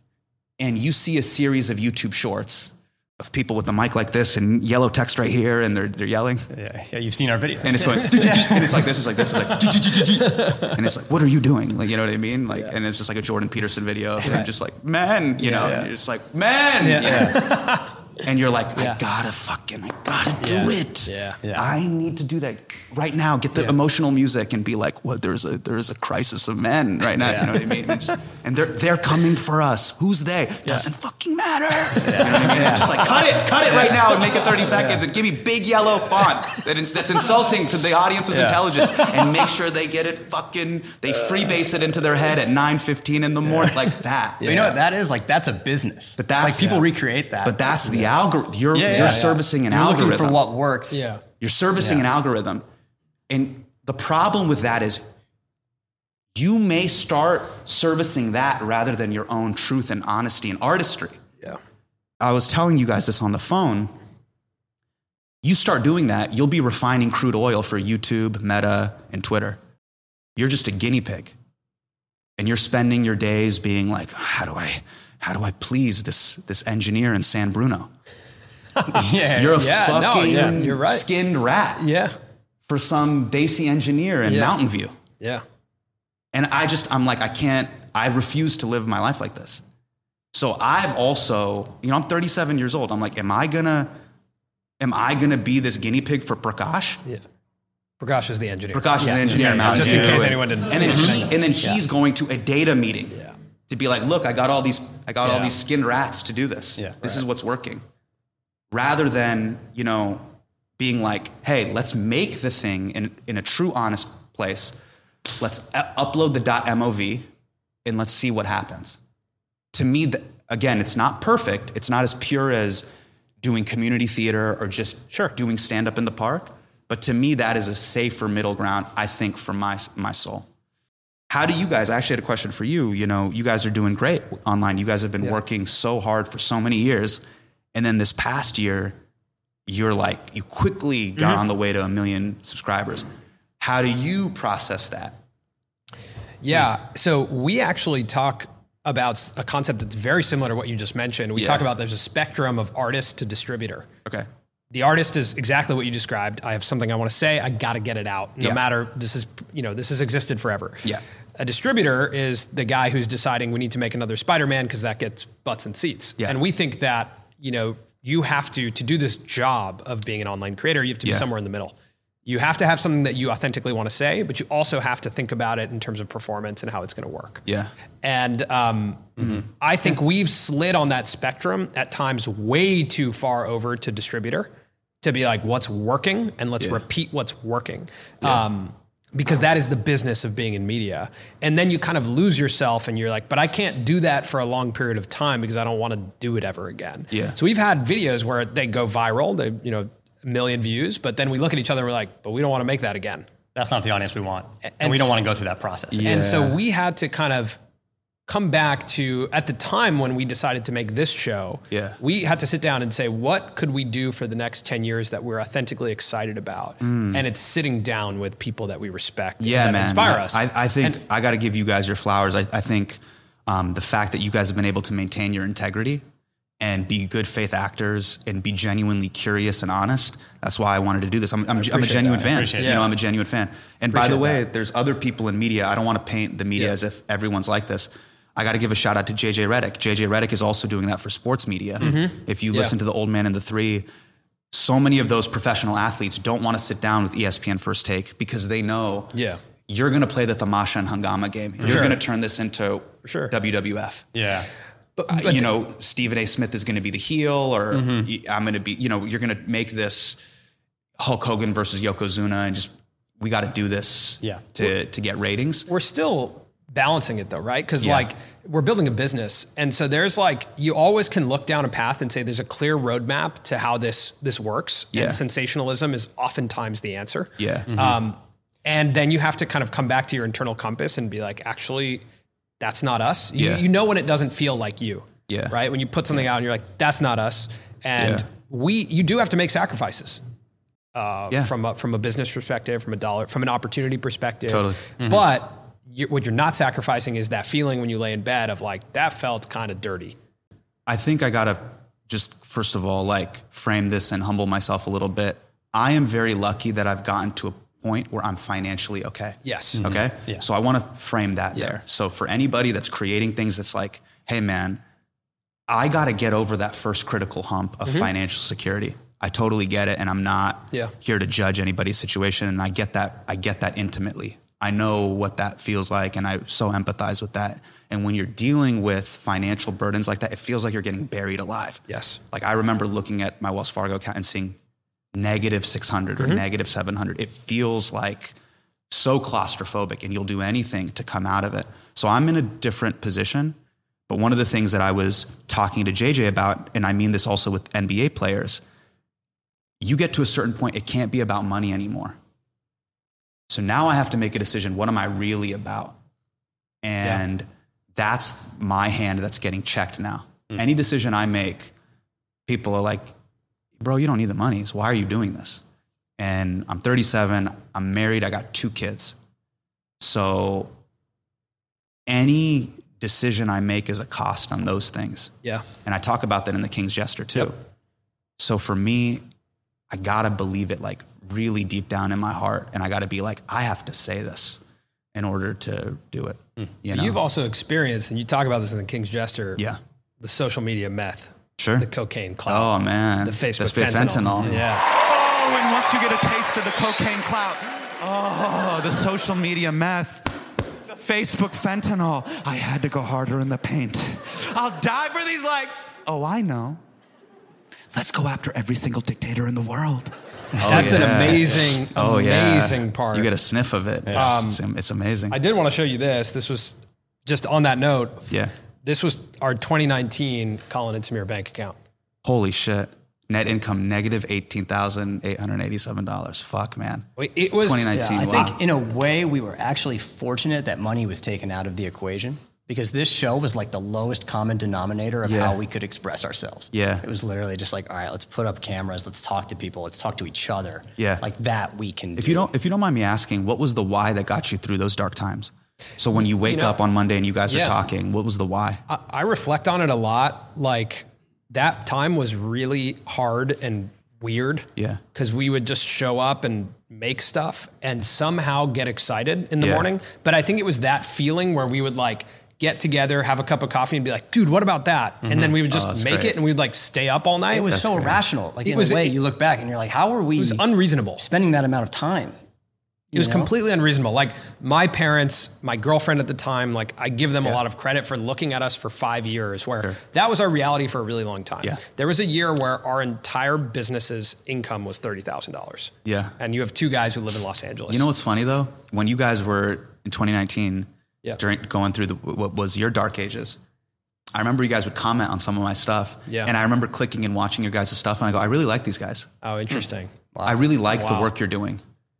and you see a series of YouTube shorts of people with a mic like this and yellow text right here and they're, they're yelling. Yeah, yeah you've seen our videos. And it's going, and it's like this, it's like this, it's like, and it's like, what are you doing? Like, you know what I mean? Like, and it's just like a Jordan Peterson video of him just like, man, you know, and you're just like, man, know? and you're like, I gotta fucking, I gotta do it. Yeah. I need to do that right now. Get the emotional music and be like, what? There's a there's a crisis of men right now. You know what I mean? And, just- and they're they're coming for us. Who's they? Doesn't fucking matter. You know what I mean? Just like cut it, cut it right now and make it 30 seconds and give me big yellow font that is, that's insulting to the audience's intelligence and make sure they get it fucking they freebase it into their head at 9:15 in the morning like that. But you know what that is? Like that's a business. But that's like people recreate that. But that's the algorithm. You're Yeah, yeah, you're yeah. servicing an You're algorithm. looking for what works. Yeah. You're servicing an algorithm. And the problem with that is you may start servicing that rather than your own truth and honesty and artistry. Yeah. I was telling you guys this on the phone. You start doing that, you'll be refining crude oil for YouTube, Meta, and Twitter. You're just a guinea pig. And you're spending your days being like, how do I how do I please this this engineer in San Bruno? yeah. You're a Yeah, no, fucking yeah, you're right. skinned rat Yeah. for some Daisy engineer in Yeah. Mountain View. Yeah. And I just, I'm like, I can't, I refuse to live my life like this. So I've also, you know, I'm 37 years old. I'm like, am I gonna, am I gonna be this guinea pig for Prakash? Yeah. Prakash is the engineer. Prakash is the engineer in Mountain View. Just in case anyone didn't. And then he, and then he's going to a data meeting Yeah. To be like, look, I got all these, I got all these skinned rats to do this. Yeah, this is what's working. Rather than, you know, being like, hey, let's make the thing in, in a true, honest place. Let's u- upload the .mov and let's see what happens. To me, th- again, it's not perfect. It's not as pure as doing community theater or just Sure. doing stand up in the park. But to me, that is a safer middle ground, I think, for my, my soul. How do you guys? I actually had a question for you. You know, you guys are doing great online. You guys have been working so hard for so many years. And then this past year, you're like, you quickly got Mm-hmm. on the way to a million subscribers. How do you process that? Yeah. So we actually talk about a concept that's very similar to what you just mentioned. We Yeah. talk about there's a spectrum of artist to distributor. Okay. The artist is exactly what you described. I have something I want to say. I got to get it out. No Yeah. matter this is you know this has existed forever. Yeah. A distributor is the guy who's deciding we need to make another Spider-Man because that gets butts and seats. Yeah. And we think that you know you have to to do this job of being an online creator. You have to be Yeah. somewhere in the middle. You have to have something that you authentically want to say, but you also have to think about it in terms of performance and how it's going to work. Yeah. And um, I think we've slid on that spectrum at times way too far over to distributor to be like, what's working and let's repeat what's working. Um, because that is the business of being in media. And then you kind of lose yourself and you're like, but I can't do that for a long period of time because I don't want to do it ever again. Yeah. So we've had videos where they go viral, they, you know, a million views, but then we look at each other and we're like, but we don't want to make that again. That's not the audience we want. And, and we don't want to go through that process. And so we had to kind of come back to at the time when we decided to make this show. Yeah. We had to sit down and say, what could we do for the next 10 years that we're authentically excited about? And it's sitting down with people that we respect Mm. Yeah, that man. inspire us. I, I think I got to give you guys your flowers. I, I think um, the fact that you guys have been able to maintain your integrity and be good faith actors and be genuinely curious and honest. That's why I wanted to do this. I'm, I'm, I'm a genuine that. fan. You know, I'm a genuine fan. And by the way, there's other people in media. I don't want to paint the media Yeah. as if everyone's like this. I got to give a shout out to JJ Redick. JJ Redick is also doing that for sports media. If you Yeah. listen to the old man and the three, so many of those professional athletes don't want to sit down with ESPN First Take because they know Yeah. you're going to play the Tamasha and Hangama game. You're sure. going to turn this into sure. WWF. yeah. but, Uh, you know, Stephen A. Smith is going to be the heel, or Mm-hmm. I'm going to be, you know, you're going to make this Hulk Hogan versus Yokozuna, and just we got to do this Yeah. to to get ratings. we're still balancing it though, right? Because Yeah. like we're building a business, and so there's like you always can look down a path and say there's a clear roadmap to how this this works. Yeah. And sensationalism is oftentimes the answer. Yeah. Um, and then you have to kind of come back to your internal compass and be like, actually, that's not us. You, Yeah. you know when it doesn't feel like you. Yeah. Right. When you put something out and you're like, that's not us. And we, you do have to make sacrifices. Uh, Yeah. from a, from a business perspective, from a dollar, from an opportunity perspective. Totally. But you, what you're not sacrificing is that feeling when you lay in bed of like that felt kind of dirty. I think I got to just first of all like frame this and humble myself a little bit. I am very lucky that I've gotten to a point where I'm financially okay. Yes. Mm-hmm. Okay. Yeah. So I want to frame that Yeah. there. So for anybody that's creating things that's like, hey man, I got to get over that first critical hump of mm-hmm. financial security. I totally get it. And I'm not Yeah. here to judge anybody's situation. And I get that. I get that intimately. I know what that feels like. And I so empathize with that. And when you're dealing with financial burdens like that, it feels like you're getting buried alive. Yes. Like I remember looking at my Wells Fargo account and seeing negative 600 or mm-hmm. negative 700. It feels like so claustrophobic and you'll do anything to come out of it. So I'm in a different position. But one of the things that I was talking to JJ about, and I mean this also with NBA players, you get to a certain point, it can't be about money anymore. So now I have to make a decision. What am I really about? And that's my hand that's getting checked now. Hmm. Any decision I make, people are like, bro, you don't need the money. So why are you doing this? And I'm 37, I'm married, I got two kids. So any decision I make is a cost on those things. Yeah. And I talk about that in the King's Jester too. So for me, I gotta believe it like really deep down in my heart. And I gotta be like, I have to say this. in order to do it. Hmm. You know? You've also experienced, and you talk about this in the King's Jester. Yeah. The social media meth. Sure. The cocaine clout. oh man, The Facebook That's fentanyl. fentanyl. Yeah. Oh, and once you get a taste of the cocaine clout, oh, the social media meth, the Facebook fentanyl. I had to go harder in the paint. I'll die for these likes. Oh, I know. Let's go after every single dictator in the world. Oh, That's an amazing, Oh yeah, amazing part. You get a sniff of it. It's, um, it's amazing. I did want to show you this. This was just on that note. yeah. This was our 2019 Colin and Samir bank account. Holy shit. Net income negative negative eighteen thousand eight hundred eighty-seven dollars. Fuck, man. It was 2019. I wow. think in a way we were actually fortunate that money was taken out of the equation because this show was like the lowest common denominator of Yeah. how we could express ourselves. Yeah. It was literally just like, all right, let's put up cameras, let's talk to people, let's talk to each other. Yeah. Like that we can If do. you don't, if you don't mind me asking, what was the why that got you through those dark times? So when you wake know- up on Monday and you guys Yeah. are talking, what was the why? I, I reflect on it a lot. Like that time was really hard and weird. Yeah. Because we would just show up and make stuff and somehow get excited in the Yeah. morning. But I think it was that feeling where we would like get together, have a cup of coffee, and be like, "Dude, what about that?" And then we would just Oh, make great. it, and we'd like stay up all night. it was it was, so great. irrational. Like It in was- a way, it- you look back and you're like, how are we It was unreasonable. spending that amount of time? It was know? completely unreasonable. Like my parents, my girlfriend at the time, like I give them a lot of credit for looking at us for five years, where that was our reality for a really long time. Yeah. There was a year where our entire business's income was thirty thousand dollars. Yeah. And you have two guys who live in Los Angeles. You know what's funny though? When you guys were in 2019, Yeah. during going through the, what was your dark ages, I remember you guys would comment on some of my stuff. Yeah. And I remember clicking and watching your guys' stuff, and I go, I really like these guys. oh, interesting. Hmm. I really like the Wow. work you're doing.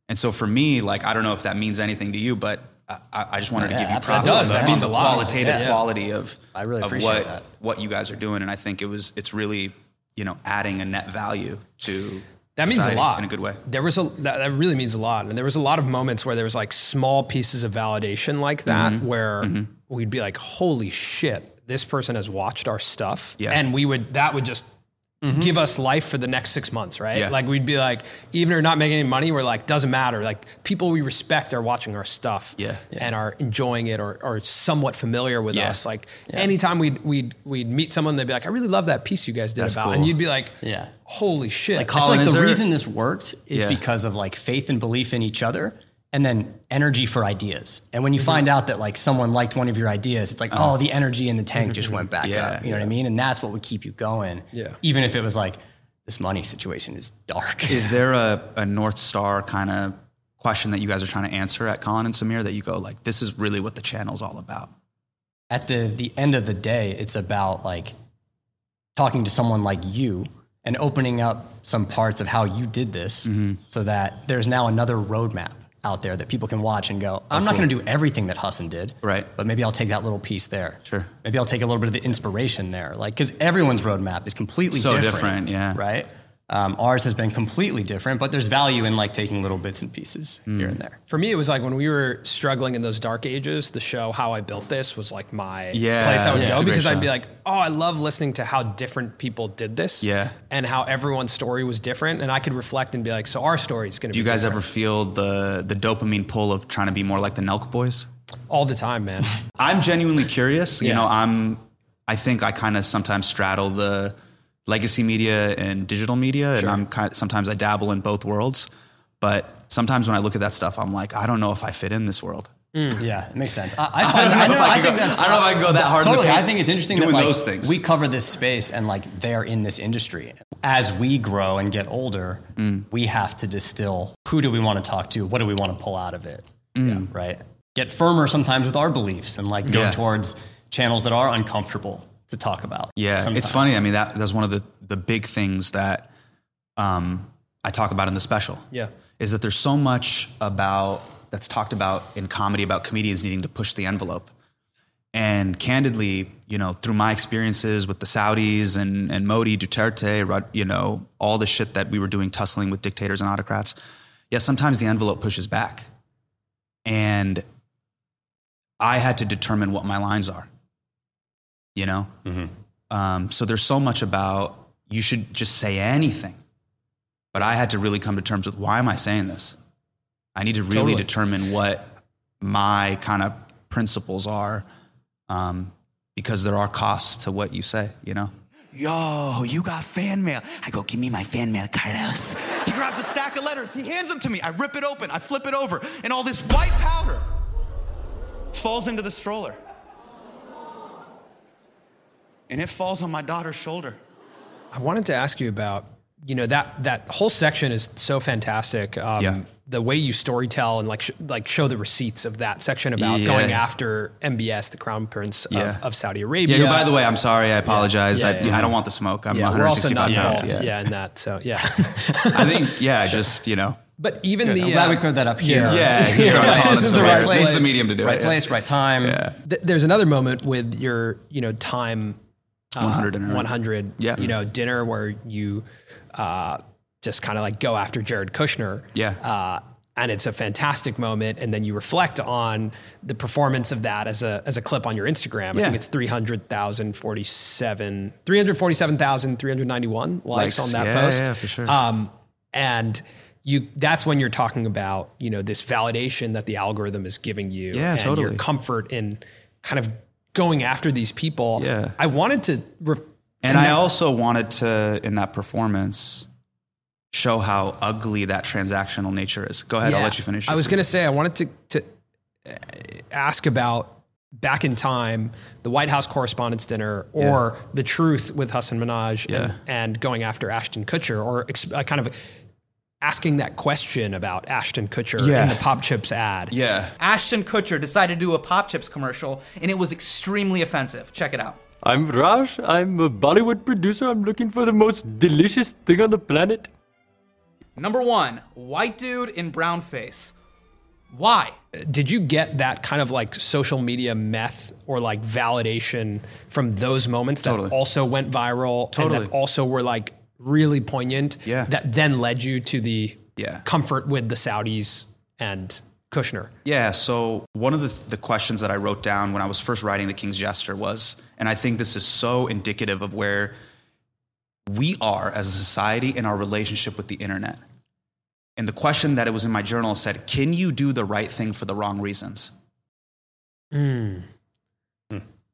And so for me, like, I don't know if that means anything to you, but I, I just wanted to Yeah, give you props does. on the, That means the a lot. qualitative Yeah. quality of, I really of appreciate what, that. what you guys are doing. And I think it was, it's really, you know, adding a net value to That means a lot in a good way. There was a that, that really means a lot, and there was a lot of moments where there was like small pieces of validation like that, Mm-hmm. where we'd be like, "Holy shit, this person has watched our stuff," Yeah. and we would that would just Mm-hmm. give us life for the next six months, right? Yeah. Like we'd be like, even if we're not making any money, we're like, doesn't matter. Like people we respect are watching our stuff, Yeah. and are enjoying it or or somewhat familiar with Yeah. us. Like anytime we'd we'd we'd meet someone, they'd be like, "I really love that piece you guys did That's about," cool. and you'd be like, Yeah. holy shit." Like, I feel Colin, like the there- reason this worked is Yeah. because of like faith and belief in each other and then energy for ideas. And when you Mm-hmm. find out that like someone liked one of your ideas, it's like, oh, the energy in the tank just went back Yeah, up. You know what I mean? And that's what would keep you going. Yeah. Even if it was like, this money situation is dark. Is there a, a North Star kind of question that you guys are trying to answer at Colin and Samir that you go, like, this is really what the channel's all about? At the the end of the day, it's about like talking to someone like you and opening up some parts of how you did this Mm-hmm. so that there's now another roadmap out there that people can watch and go, oh, I'm not cool. going to do everything that Hasan did. Right. But maybe I'll take that little piece there. Sure. Maybe I'll take a little bit of the inspiration there. Like, because everyone's roadmap is completely So different. different, yeah. Right. Um, ours has been completely different, but there's value in like taking little bits and pieces Mm. here and there. For me, it was like when we were struggling in those dark ages, the show How I Built This was like my Yeah, place I would yeah, go because I'd be like, oh, I love listening to how different people did this. Yeah. And how everyone's story was different. And I could reflect and be like, so our story is going to Do you guys different. ever feel the, the dopamine pull of trying to be more like the Nelk boys? all the time, man. I'm genuinely curious. You know, I'm. I think I kind of sometimes straddle the legacy media and digital media, and I'm kind. of, sometimes I dabble in both worlds, but sometimes when I look at that stuff, I'm like, I don't know if I fit in this world. Yeah, it makes sense. I, find, don't know I, if I I can think that's. I don't know if I can go that hard Totally, I think it's interesting that like those things. we cover this space and like they're in this industry. As we grow and get older, Mm. we have to distill who do we want to talk to, what do we want to pull out of it, yeah, right? Get firmer sometimes with our beliefs and like go Mm. Yeah. towards channels that are uncomfortable to talk about. Yeah, sometimes. it's funny. I mean, that that's one of the the big things that um, I talk about in the special. Yeah. is that there's so much about that's talked about in comedy about comedians needing to push the envelope. And candidly, you know, through my experiences with the Saudis and, and Modi, Duterte, you know, all the shit that we were doing tussling with dictators and autocrats, yeah, sometimes the envelope pushes back. And I had to determine what my lines are, you know? Um, so there's so much about you should just say anything. But I had to really come to terms with why am I saying this? I need to really Totally. determine what my kind of principles are, um, because there are costs to what you say. You know. Yo, you got fan mail. I go, give me my fan mail, Carlos. He grabs a stack of letters. He hands them to me. I rip it open. I flip it over. And all this white powder falls into the stroller. And it falls on my daughter's shoulder. I wanted to ask you about, you know, that that whole section is so fantastic. Um, Yeah. The way you storytell and like sh- like show the receipts of that section about Yeah. going after MBS, the Crown Prince of, Yeah. of Saudi Yeah. Arabia. who, by the way, I'm sorry. I apologize. Yeah, I, yeah, I don't want the smoke. I'm yeah, we're also 165 not pounds. involved. Yeah. Yeah. in that. So yeah. I think. Yeah. Just you know. but even the I'm glad uh, we cleared that up here. Yeah. Here on Right, Collins this is the Square. right This place. is the medium to do right it. place, right time. Yeah. th- there's another moment with your you know time 100 dinner. 100 Yeah. you know dinner where you uh, just kind of like go after Jared Kushner Yeah. uh, and it's a fantastic moment and then you reflect on the performance of that as a as a clip on your Instagram I Yeah. think it's 300,047 347,391 likes Likes. on that Yeah, post yeah, for sure. um, and you that's when you're talking about you know this validation that the algorithm is giving you Yeah, and your totally. comfort in kind of going after these people Yeah. i wanted to re- And I also wanted to, in that performance, show how ugly that transactional nature is. Go ahead, I'll let you finish. i was going to say i wanted to to uh, ask about back in time the white house correspondents dinner or the truth with Hasan Minhaj Yeah. and, and going after ashton kutcher or ex- uh, kind of asking that question about ashton kutcher Yeah. in the pop chips ad Yeah. Ashton Kutcher decided to do a Pop Chips commercial, and it was extremely offensive. Check it out. I'm Raj. I'm a Bollywood producer. I'm looking for the most delicious thing on the planet. Number one, white dude in brown face. Why? did you get that kind of like social media meth or like validation from those moments that also went viral and Totally. that also were like really poignant Yeah. that then led you to the Yeah. comfort with the Saudis and Kushner. Yeah. So one of the, the questions that I wrote down when I was first writing The King's Jester was, and I think this is so indicative of where we are as a society in our relationship with the internet. And the question that it was in my journal said, Can you do the right thing for the wrong reasons? Hmm.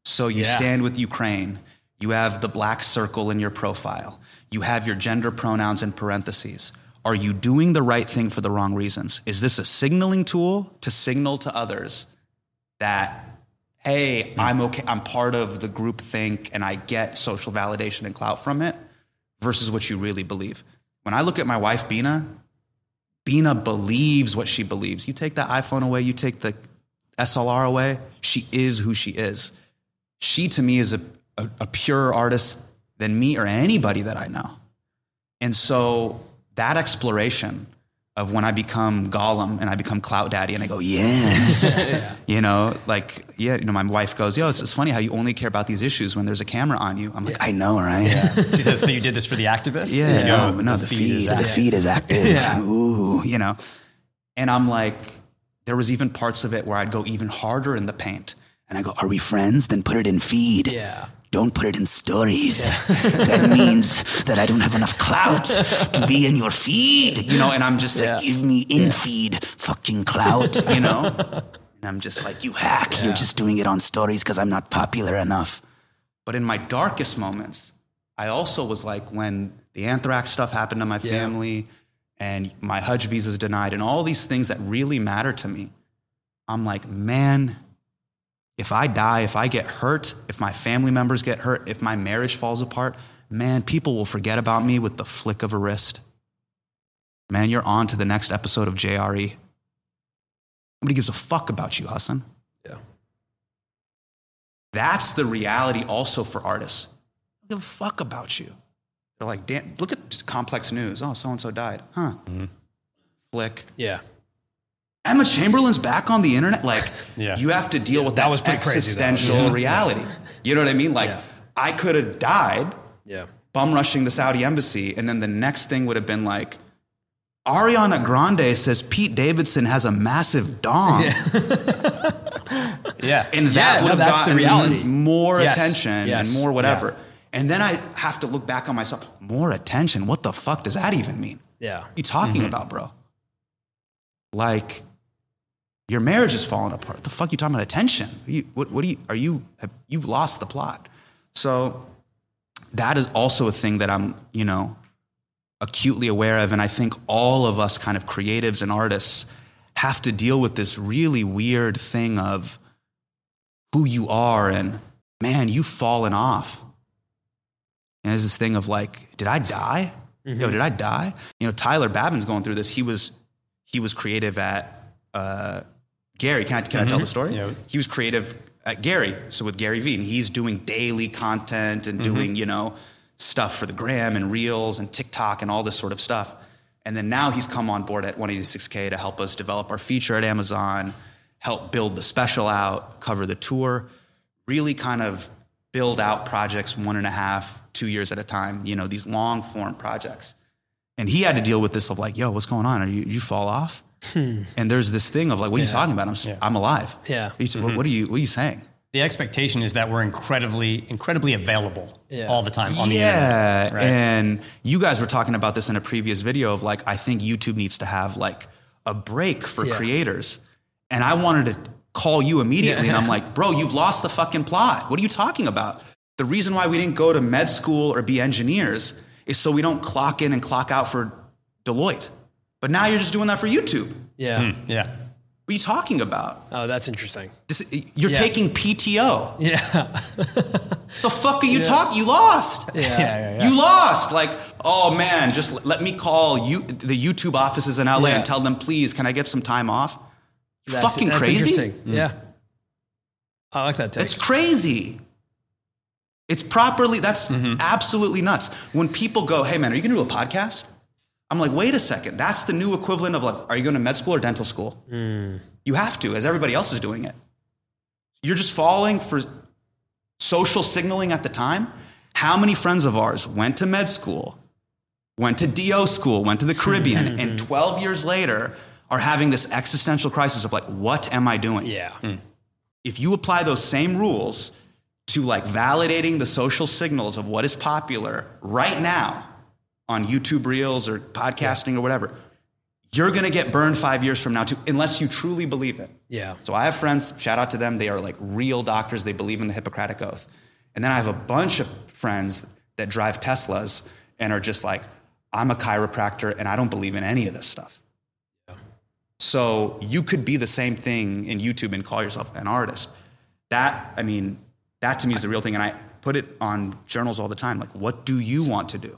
So you Yeah. stand with Ukraine. You have the black circle in your profile. You have your gender pronouns in parentheses. Are you doing the right thing for the wrong reasons? Is this a signaling tool to signal to others that, hey, I'm okay, I'm part of the group think and I get social validation and clout from it versus what you really believe? When I look at my wife, Beena, Beena believes what she believes. You take the iPhone away, you take the SLR away, she is who she is. She to me is a, a, a purer artist than me or anybody that I know. And so that exploration of when I become Gollum and I become Clout Daddy and I go, yes, you know, like, yeah, you know, my wife goes, yo, it's, it's funny how you only care about these issues when there's a camera on you. I'm like, I know, right? She says, "So you did this for the activists?" Yeah, no, Yo, no, the, feed, is the feed is active. yeah. Ooh, you know. And I'm like, there was even parts of it where I'd go even harder in the paint. And I go, are we friends? Then put it in feed. Yeah. Don't put it in stories. that means that I don't have enough clout to be in your feed. You know, and I'm just like, give me in feed fucking clout, you know? and I'm just like, you hack. You're just doing it on stories because I'm not popular enough. But in my darkest moments, I also was like, when the anthrax stuff happened to my family and my Hajj visa's denied and all these things that really matter to me, I'm like, man, if I die, if I get hurt, if my family members get hurt, if my marriage falls apart, man, people will forget about me with the flick of a wrist. Man, you're on to the next episode of JRE. Nobody gives a fuck about you, Hasan. Yeah. That's the reality also for artists. They don't give a fuck about you. They're like, damn, look at just complex news. Oh, so and so died. Huh. Mm-hmm. Flick. Yeah. Emma Chamberlain's back on the internet. Like, Yeah. you have to deal with that, was crazy, though. existential Yeah. reality. You know what I mean? Like, Yeah. I could have died Yeah. bum rushing the Saudi embassy, and then the next thing would have been like, Ariana Grande says Pete Davidson has a massive dong. Yeah. And Yeah, that no, would have that's gotten reality. more Yes, attention yes, and more whatever. And then I have to look back on myself. More attention? What the fuck does that even mean? Yeah. What are you talking mm-hmm. about, bro? Like, your marriage is falling apart. What the fuck you talking about attention? Are you, what, what do you, are you, have, you've lost the plot. So that is also a thing that I'm, you know, acutely aware of. And I think all of us kind of creatives and artists have to deal with this really weird thing of who you are and man, you've fallen off. And there's this thing of like, did I die? Yo, did I die? You know, Tyler Babin's going through this. He was he was creative at uh, Gary. Can I can I tell the mm-hmm. story? Yeah. He was creative at Gary. So with Gary Vee, and he's doing daily content and doing mm-hmm. you know stuff for the gram and reels and TikTok and all this sort of stuff. And then now he's come on board at 186k to help us develop our feature at Amazon, help build the special out, cover the tour, really kind of build out projects one and a half, two years at a time, you know, these long form projects. And he had to deal with this of like, yo, what's going on? Are you, you fall off? Hmm. And there's this thing of like, what are you talking about? I'm, s am alive. Yeah. Are you- what, mm-hmm. what are you, what are you saying? The expectation is that we're incredibly, incredibly available Yeah. all the time on the yeah. Right? And you guys were talking about this in a previous video of like, I think YouTube needs to have like a break for Yeah. creators. And I wanted to call you immediately. And I'm like, bro, you've lost the fucking plot. What are you talking about? The reason why we didn't go to med school or be engineers is so we don't clock in and clock out for Deloitte. But now you're just doing that for YouTube. Yeah. yeah. What are you talking about? Oh, that's interesting. This, you're Yeah. taking PTO. Yeah. The fuck are you talking? You lost. Yeah. Yeah, yeah, yeah. You lost. Like, oh man, just l- let me call you the YouTube offices in LA Yeah. and tell them, please, can I get some time off? You That's- fucking that's crazy. interesting. Yeah. I like that take. It's crazy. It's properly. That's Mm-hmm. absolutely nuts. When people go, hey man, are you gonna do a podcast? I'm like, wait a second. That's the new equivalent of like, are you going to med school or dental school? Mm. You have to, as everybody else is doing it. You're just falling for social signaling at the time. How many friends of ours went to med school, went to DO school, went to the Caribbean, and 12 years later are having this existential crisis of like, what am I doing? yeah. if you apply those same rules to like validating the social signals of what is popular right now on YouTube Reels or podcasting or whatever, you're going to get burned five years from now too, unless you truly believe it. Yeah. So I have friends, shout out to them. They are like real doctors. They believe in the Hippocratic Oath. And then I have a bunch of friends that drive Teslas and are just like, I'm a chiropractor and I don't believe in any of this stuff. So you could be the same thing in YouTube and call yourself an artist. That, I mean, that to me is the real thing. And I put it on journals all the time. Like, what do you want to do?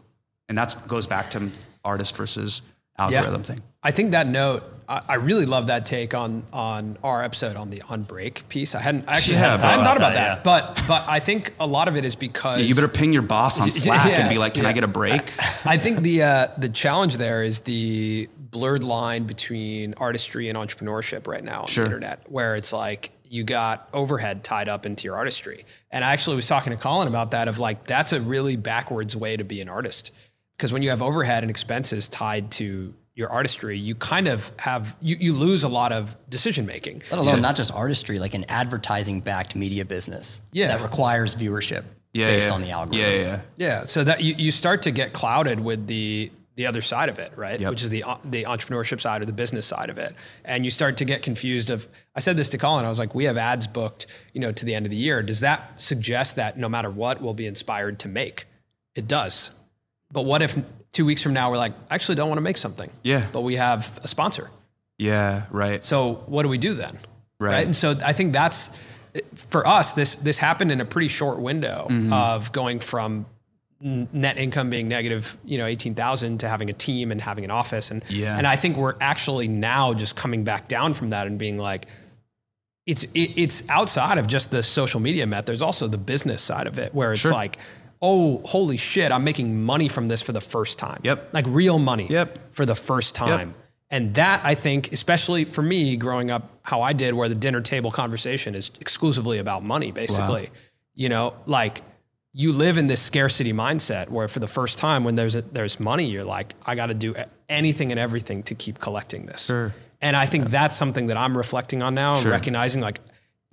And that goes back to artist versus algorithm thing. I think that note, I, I really love that take on on our episode on the on break piece. I hadn't I actually Yeah, hadn't. I hadn't thought about About that, that, but but I think a lot of it is because Yeah, you better ping your boss on Slack Yeah, and be like, can I get a break? I think the uh, the challenge there is the blurred line between artistry and entrepreneurship right now on Sure. the internet, where it's like you got overhead tied up into your artistry. And I actually was talking to Colin about that of like that's a really backwards way to be an artist because when you have overhead and expenses tied to your artistry, you kind of have you, you lose a lot of decision making. Let alone not just artistry, like an advertising backed media business Yeah. that requires viewership yeah, based on the algorithm. Yeah, yeah, yeah. Yeah, so that you, you start to get clouded with the the other side of it, right? Yep. Which is the the entrepreneurship side or the business side of it, and you start to get confused. Of I said this to Colin, I was like, we have ads booked, you know, to the end of the year. Does that suggest that no matter what, we'll be inspired to make? It does, but what if two weeks from now we're like, I actually don't want to make something? Yeah. but we have a sponsor. Yeah, right. So what do we do then? Right. And so I think that's for us. This this happened in a pretty short window Mm-hmm. of going from net income being negative, you know, eighteen thousand to having a team and having an office, and Yeah. and I think we're actually now just coming back down from that and being like. It's it, it's outside of just the social media met. There's also the business side of it, where it's Sure. like, oh, holy shit, I'm making money from this for the first time. Yep. like real money. Yep. for the first time. Yep. And that I think, especially for me growing up how I did, where the dinner table conversation is exclusively about money, basically. You know, like you live in this scarcity mindset where for the first time when there's a, there's money, you're like, I got to do anything and everything to keep collecting this. Sure. And I think that's something that I'm reflecting on now and Sure. recognizing like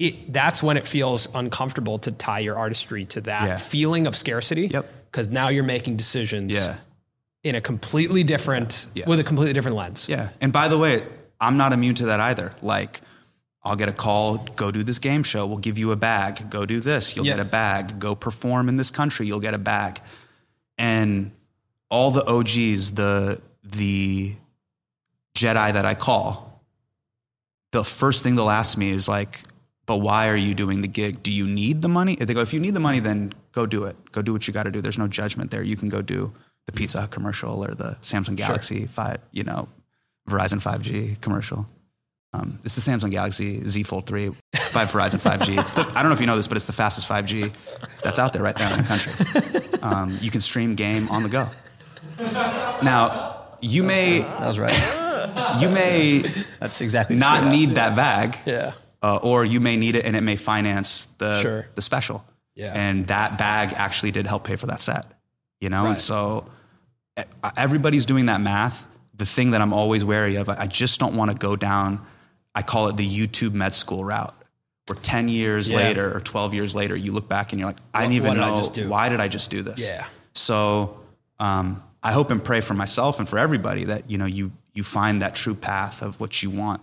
it, that's when it feels uncomfortable to tie your artistry to that Yeah. feeling of scarcity. Yep. Because now you're making decisions Yeah. in a completely different, Yeah. with a completely different lens. Yeah. And by the way, I'm not immune to that either. Like I'll get a call, go do this game show, we'll give you a bag, go do this, you'll Yeah. get a bag, go perform in this country, you'll get a bag. And all the OGs, the the Jedi that I call, the first thing they'll ask me is like, but why are you doing the gig? Do you need the money? If they go, if you need the money, then go do it. Go do what you got to do. There's no judgment there. You can go do the Pizza Hut commercial or the Samsung Galaxy five, you know, Verizon 5G commercial. Um, it's the Samsung Galaxy Z Fold 3 by Verizon 5G. It's the, I don't know if you know this, but it's the fastest 5G that's out there right there in the country. Um, you can stream game on the go. Now, you may That was right. you may That's exactly not need that bag, Yeah. Uh, or you may need it and it may finance the Sure. the special. Yeah. And that bag actually did help pay for that set. You know, Right. and so everybody's doing that math. The thing that I'm always wary of, I just don't want to go down. I call it the YouTube med school route. Where 10 years Yeah. later or 12 years later, you look back and you're like, I didn't even what did know why did I just do this? Yeah. So um, I hope and pray for myself and for everybody that you know you you find that true path of what you want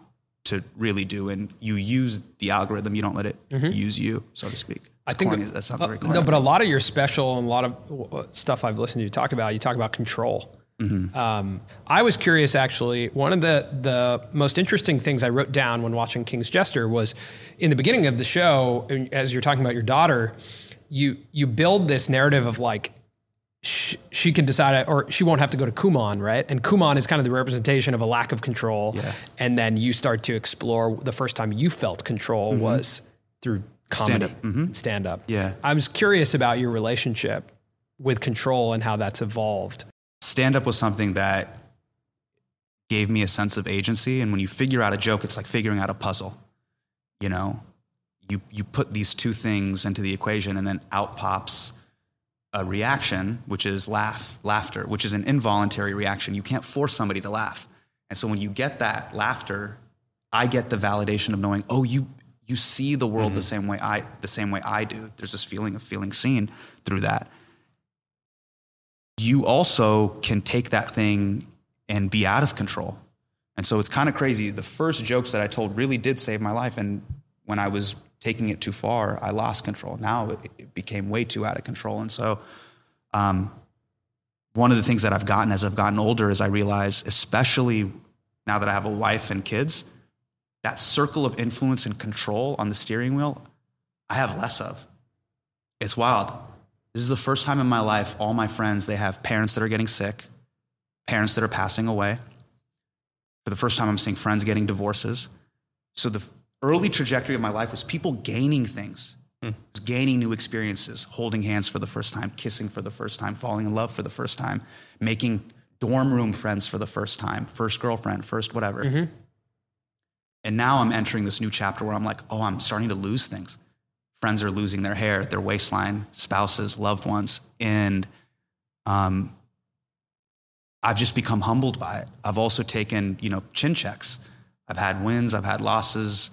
to really do, and you use the algorithm. You don't let it use you, so to speak. I think corny. that sounds uh, very corny. no, but a lot of your special and a lot of uh, stuff I've listened to you talk about, you talk about control. Mm-hmm. Um, I was curious, actually. One of the the most interesting things I wrote down when watching King's Jester was in the beginning of the show, as you're talking about your daughter, you you build this narrative of like she, she can decide, or she won't have to go to Kumon, right? And Kumon is kind of the representation of a lack of control. Yeah. And then you start to explore the first time you felt control was through comedy, Stand-up. Mhm. stand up. Yeah. I was curious about your relationship with control and how that's evolved. stand up was something that gave me a sense of agency. And when you figure out a joke, it's like figuring out a puzzle. You know, you, you put these two things into the equation and then out pops a reaction, which is laugh, laughter, which is an involuntary reaction. You can't force somebody to laugh. And so when you get that laughter, I get the validation of knowing, oh, you, you see the world the mm-hmm. same way I, the same way I do. There's this feeling of feeling seen through that you also can take that thing and be out of control. And so it's kind of crazy. The first jokes that I told really did save my life. And when I was taking it too far, I lost control. Now it, it became way too out of control. And so, um, one of the things that I've gotten as I've gotten older is I realize, especially now that I have a wife and kids, that circle of influence and control on the steering wheel, I have less of. It's wild. This is the first time in my life, all my friends, they have parents that are getting sick, parents that are passing away. For the first time, I'm seeing friends getting divorces. So the early trajectory of my life was people gaining things, was gaining new experiences, holding hands for the first time, kissing for the first time, falling in love for the first time, making dorm room friends for the first time, first girlfriend, first whatever. And now I'm entering this new chapter where I'm like, oh, I'm starting to lose things. Friends are losing their hair, their waistline, spouses, loved ones. And um, I've just become humbled by it. I've also taken, you know, chin checks. I've had wins, I've had losses,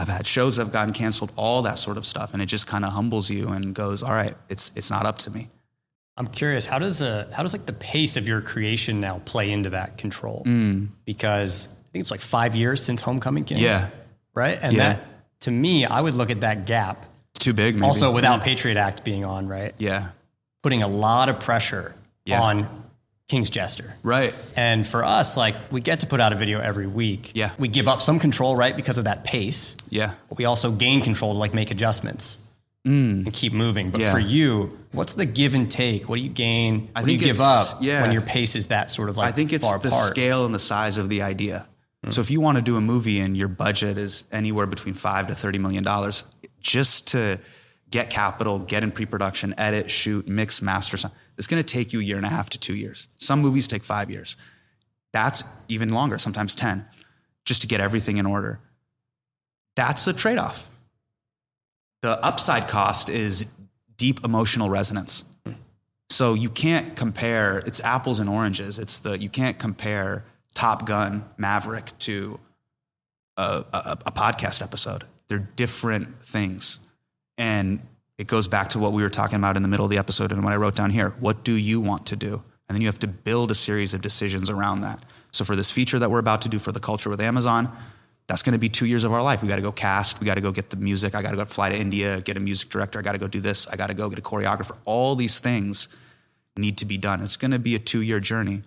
I've had shows that have gotten canceled, all that sort of stuff. And it just kind of humbles you and goes, all right, it's, it's not up to me. I'm curious, how does uh, how does like the pace of your creation now play into that control? Because I think it's like five years since Homecoming came. Yeah. Right. And Yeah. that to me, I would look at that gap. It's too big, maybe. Also, without Patriot Act being on, right, Yeah. putting a lot of pressure Yeah. on King's Jester. Right. And for us, like we get to put out a video every week. Yeah. We give up some control, right, because of that pace. Yeah. But we also gain control to like make adjustments and keep moving. But Mm. Yeah. for you, what's the give and take? What do you gain? I what do you think give up yeah. when your pace is that sort of like I think it's far the apart? scale and the size of the idea. So if you want to do a movie and your budget is anywhere between five to thirty million dollars, just to get capital, get in pre-production, edit, shoot, mix, master, it's going to take you a year and a half to two years. Some movies take five years. That's even longer, sometimes ten, just to get everything in order. That's the trade-off. The upside cost is deep emotional resonance. So you can't compare. It's apples and oranges. It's the you can't compare Top Gun Maverick to a, a, a podcast episode. They're different things, and it goes back to what we were talking about in the middle of the episode and what I wrote down here. What do you want to do? And then you have to build a series of decisions around that. So for this feature that we're about to do for the culture with Amazon, that's going to be two years of our life. We got to go cast. We got to go get the music. I got to go fly to India, get a music director. I got to go do this. I got to go get a choreographer. All these things need to be done. It's going to be a two year journey.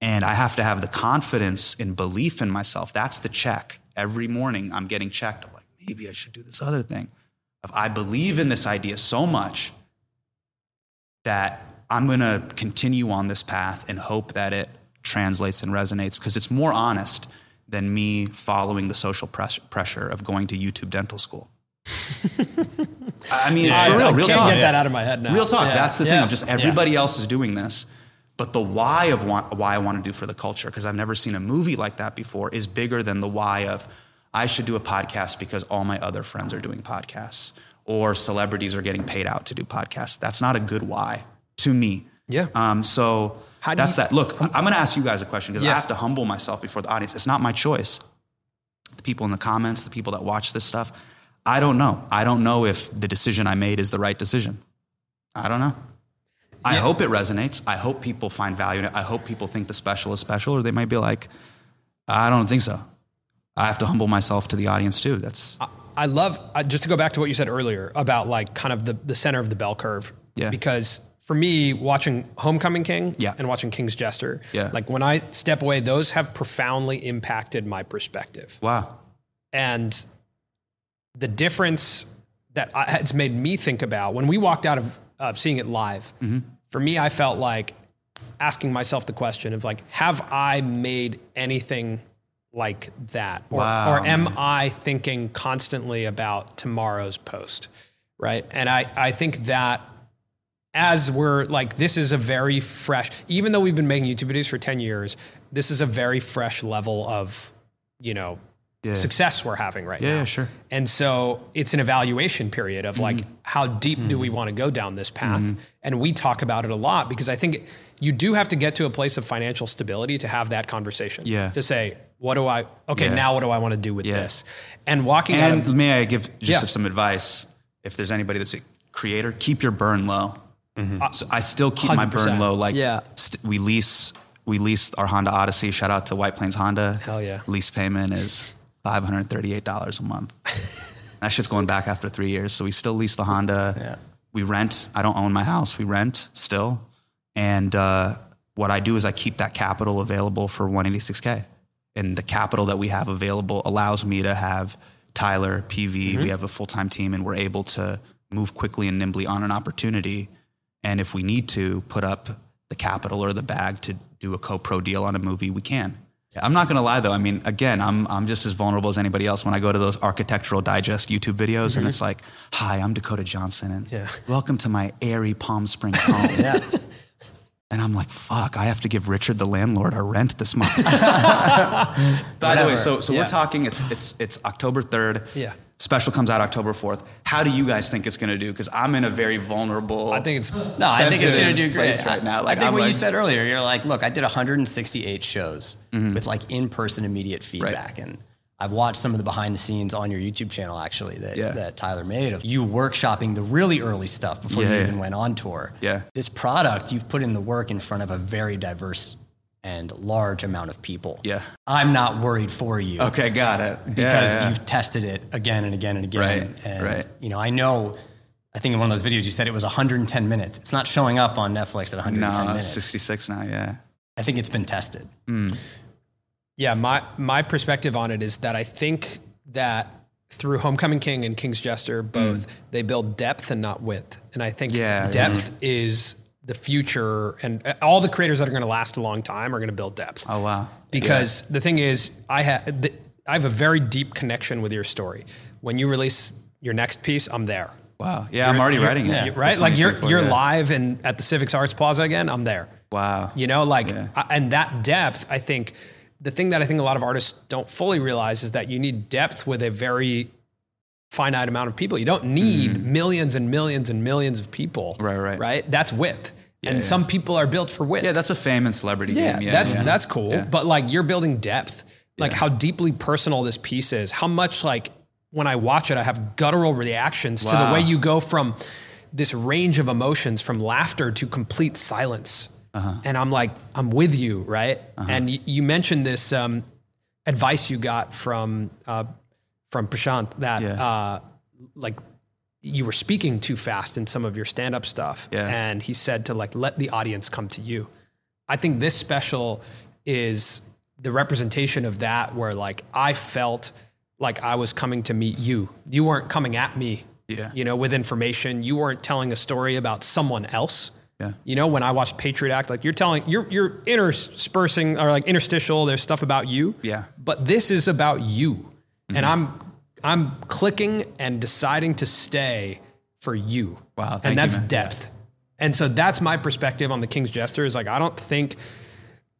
And I have to have the confidence and belief in myself. That's the check. Every morning I'm getting checked. I'm like, maybe I should do this other thing. If I believe in this idea so much that I'm going to continue on this path and hope that it translates and resonates because it's more honest than me following the social press- pressure of going to YouTube dental school. I mean, I- for real, I real can't talk. get that out of my head now. Real talk. Yeah. That's the thing. Yeah. Of just everybody else is doing this, but the why of want, why I want to do for the culture because I've never seen a movie like that before is bigger than the why of I should do a podcast because all my other friends are doing podcasts or celebrities are getting paid out to do podcasts. That's not a good why to me. Yeah. Um, so that's you- that. Look, I'm going to ask you guys a question because Yeah. I have to humble myself before the audience. It's not my choice. The people in the comments, the people that watch this stuff, I don't know. I don't know if the decision I made is the right decision. I don't know. I hope it resonates. I hope people find value in it. I hope people think the special is special, or they might be like, I don't think so. I have to humble myself to the audience too. That's I love uh, just to go back to what you said earlier about like kind of the, the center of the bell curve. Yeah. Because for me, watching Homecoming King Yeah. and watching King's Jester, Yeah. like when I step away, those have profoundly impacted my perspective. wow. And the difference that I, it's made me think about when we walked out of, of seeing it live, Mm-hmm. for me, I felt like asking myself the question of like, have I made anything like that? Or, Wow. or am I thinking constantly about tomorrow's post? Right. And I, I think that as we're like, this is a very fresh, even though we've been making YouTube videos for 10 years, this is a very fresh level of, you know, Yeah. success we're having right Yeah, now. yeah, sure. And so it's an evaluation period of like, Mm-hmm. how deep do we want to go down this path? And we talk about it a lot because I think you do have to get to a place of financial stability to have that conversation. Yeah. To say, what do I, okay, Yeah. now what do I want to do with Yeah. this? And walking And of, may I give just Yeah. some advice? If there's anybody that's a creator, keep your burn low. So I still keep my burn low. Like Yeah. st- we lease we leased our Honda Odyssey. Shout out to White Plains Honda. Hell yeah. Lease payment is five hundred thirty eight dollars a month. that shit's going back after three years. So we still lease the Honda. Yeah. We rent. I don't own my house. We rent still. And uh, what I do is I keep that capital available for 186K. And the capital that we have available allows me to have Tyler, PV, mm-hmm. we have a full time team, and we're able to move quickly and nimbly on an opportunity. And if we need to put up the capital or the bag to do a co pro deal on a movie, we can. I'm not going to lie though. I mean, again, I'm, I'm just as vulnerable as anybody else when I go to those architectural digest YouTube videos and mm-hmm. it's like, hi, I'm Dakota Johnson and Yeah. welcome to my airy Palm Springs home. Yeah. And I'm like, fuck, I have to give Richard the landlord our rent this month. By the way, so so Yeah. we're talking. It's it's it's October third. Yeah. Special comes out October fourth. How do you guys think it's going to do? Because I'm in a very vulnerable. I think it's, No, I think it's going to do great right now. I- Like, I think I'm what you said earlier, you're like, look, I did 168 shows mm-hmm. with like in-person immediate feedback, and I've watched some of the behind the scenes on your YouTube channel actually that, Yeah. that Tyler made of you workshopping the really early stuff before Yeah, you yeah. even went on tour. Yeah. This product, you've put in the work in front of a very diverse and large amount of people. Yeah. I'm not worried for you Okay, got it. because you've tested it again and again and again. Right, and, right. You know, I know. I think in one of those videos you said it was 110 minutes. It's not showing up on Netflix at 110 no, minutes. 66 now. Yeah. I think it's been tested. Mm. Yeah, my my perspective on it is that I think that through Homecoming King and King's Jester, both they build depth and not width, and I think Mm. Yeah, depth is the future, and all the creators that are going to last a long time are going to build depth. Oh wow. Because the thing is, I have I have a very deep connection with your story. When you release your next piece, I'm there. Wow. Yeah, I'm already writing it. Right? Like you're you're yeah. live and at the Civics Arts Plaza again. I'm there. Wow. You know, like, Yeah. I- and that depth, I think the thing that I think a lot of artists don't fully realize is that you need depth with a very finite amount of people. You don't need mm-hmm. millions and millions and millions of people. Right, right. Right. That's width. and yeah. some people are built for width. Yeah, that's a fame and celebrity yeah, game. Yeah, that's yeah. that's cool. Yeah. But like you're building depth. Like how deeply personal this piece is. How much like when I watch it, I have guttural reactions to the way you go from this range of emotions from laughter to complete silence. Uh-huh. And I'm like, I'm with you, right? And y- you mentioned this um, advice you got from uh, from Prashanth that Yeah. uh, like you were speaking too fast in some of your stand up stuff, Yeah. and he said to like let the audience come to you. I think this special is the representation of that, where like I felt like I was coming to meet you. You weren't coming at me, Yeah. you know, with information. You weren't telling a story about someone else. Yeah. You know, when I watched Patriot Act, like you're telling, you're you're interspersing or like interstitial. There's stuff about you. Yeah. But this is about you, and I'm I'm clicking and deciding to stay for you. Wow, and you, that's man. depth. And so that's my perspective on the King's Jester. Is like I don't think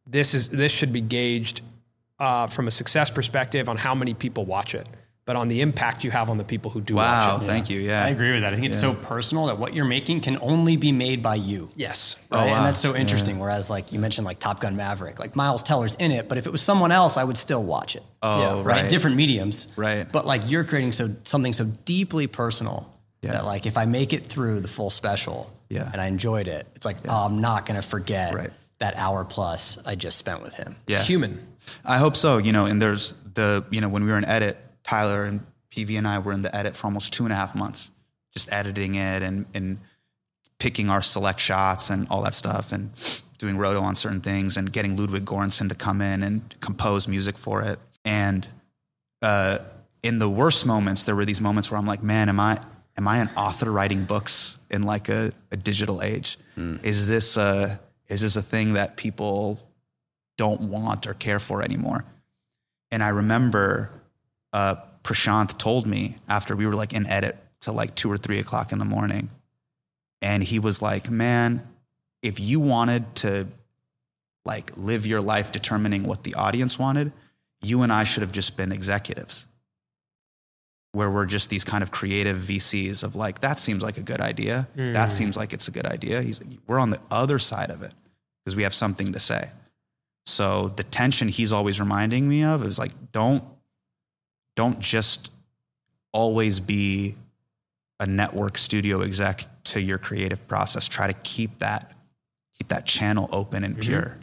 this is this should be gauged uh, from a success perspective on how many people watch it, but on the impact you have on the people who do Wow, watch it. thank you. Yeah. I agree with that. I think it's so personal that what you're making can only be made by you. Yes. Right? Oh, wow. And that's so interesting. Whereas, like you mentioned, like Top Gun Maverick, like Miles Teller's in it, but if it was someone else, I would still watch it. Oh, right. right. Different mediums. Right. But like you're creating so something so deeply personal Yeah. that like if I make it through the full special, Yeah. and I enjoyed it, it's like oh, I'm not gonna forget Right. that hour plus I just spent with him. Yeah. It's human. I hope so. You know, and there's the, you know, when we were in edit, Tyler and PV and I were in the edit for almost two and a half months, just editing it and, and picking our select shots and all that stuff and doing roto on certain things and getting Ludwig Göransson to come in and compose music for it. And uh, in the worst moments, there were these moments where I'm like, man, am I, am I an author writing books in like a, a digital age? Is this a, is this a thing that people don't want or care for anymore. And I remember uh, Prashanth told me after we were like in edit till like two or three o'clock in the morning. And he was like, man, if you wanted to like live your life determining what the audience wanted, you and I should have just been executives. Where we're just these kind of creative VCs of like, that seems like a good idea. That seems like it's a good idea. He's like, we're on the other side of it because we have something to say. So the tension he's always reminding me of is like, don't, don't just always be a network studio exec to your creative process. Try to keep that, keep that channel open and pure.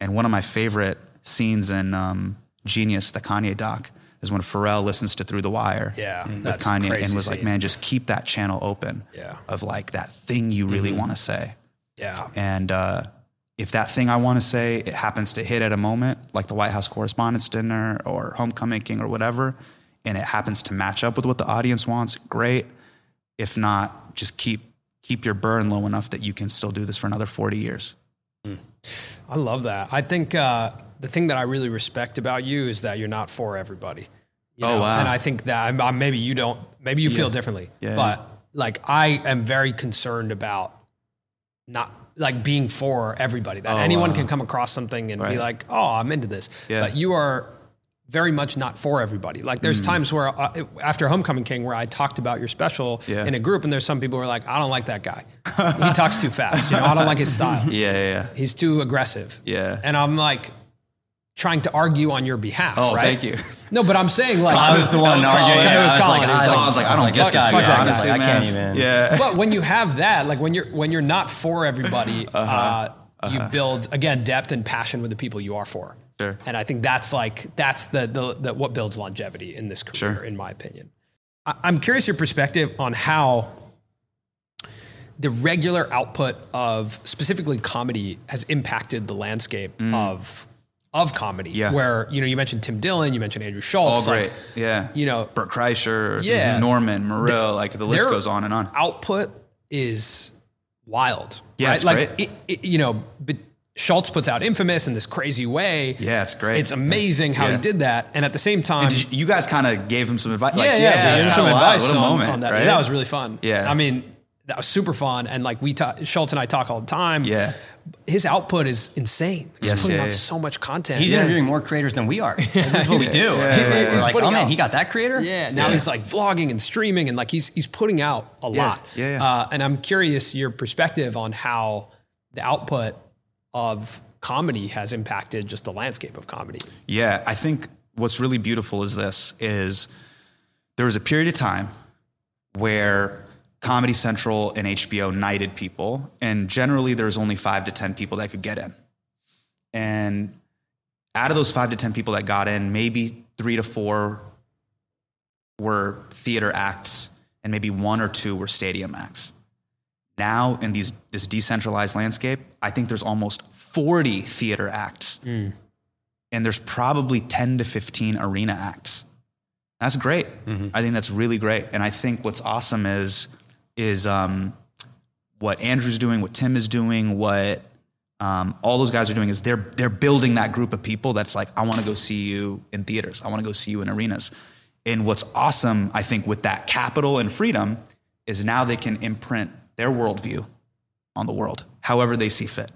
And one of my favorite scenes in um, Genius, the Kanye doc, is when Pharrell listens to Through the Wire Yeah, with Kanye and was like, scene. man, just keep that channel open Yeah. of like that thing you really want to say. Yeah. And uh, if that thing I want to say, it happens to hit at a moment, like the White House Correspondents' Dinner or Homecoming King or whatever, and it happens to match up with what the audience wants, great. If not, just keep keep your burn low enough that you can still do this for another 40 years. I love that. I think uh, the thing that I really respect about you is that you're not for everybody. you Oh, wow. And I think that maybe you don't, maybe you feel differently, Yeah. but like I am very concerned about not like being for everybody. That Oh, anyone wow. can come across something and be like, "Oh, I'm into this," Yeah. but you are very much not for everybody. Like there's times where uh, after Homecoming King, where I talked about your special Yeah. in a group, and there's some people who are like, "I don't like that guy. he talks too fast. You know, I don't like his style." Yeah, yeah, yeah. he's too aggressive. Yeah. And I'm like trying to argue on your behalf. Oh, right? thank you. No, but I'm saying like I was the one arguing. Yeah, It was I was Colin. like, It was I like, I don't was get this that guy. guy, yeah, honestly, I can't even. Yeah. but when you have that, like when you're when you're not for everybody, Uh-huh. uh you build again depth and passion with the people you are for. Sure. And I think that's like that's the the, the what builds longevity in this career, Sure. in my opinion. I, I'm curious your perspective on how the regular output of specifically comedy has impacted the landscape of of comedy. Yeah. Where you know you mentioned Tim Dillon, you mentioned Andrew Schulz. All like, great. yeah. you know, Bert Kreischer, Yeah. Normand, Morril, like the list goes on and on. Output is wild. Yeah, right? it's like great. It, it- you know, but Schulz puts out Infamous in this crazy way. Yeah, it's great. It's amazing how Yeah. he did that, and at the same time, you, you guys kind of gave him some advice. yeah, like, yeah, yeah, there's it's some advice. What a on, moment, on that. right? That was really fun. Yeah. I mean, that was super fun, and like we talk, Schulz and I talk all the time. Yeah. his output is insane. He's Yes, putting yeah, out yeah. so much content. He's yeah. interviewing more creators than we are. Like, this is what we do. Yeah, We're right, right. like, putting oh man, out- he got that creator. Yeah, now he's like vlogging and streaming, and like he's he's putting out a lot. yeah, yeah. Uh, and I'm curious your perspective on how the output of comedy has impacted just the landscape of comedy. Yeah, I think what's really beautiful is this is there was a period of time where Comedy Central and HBO knighted people, and generally there was only five to ten people that could get in. And out of those five to 10 people that got in, maybe three to four were theater acts and maybe one or two were stadium acts. Now, in these, this decentralized landscape, I think there's almost 40 theater acts. Hmm. And there's probably 10 to 15 arena acts. That's great. Mm-hmm. I think that's really great. And I think what's awesome is, is um, what Andrew's doing, what Tim is doing, what um, all those guys are doing is they're they're building that group of people that's like I want to go see you in theaters, I want to go see you in arenas. And what's awesome, I think, with that capital and freedom is now they can imprint their worldview on the world, however they see fit,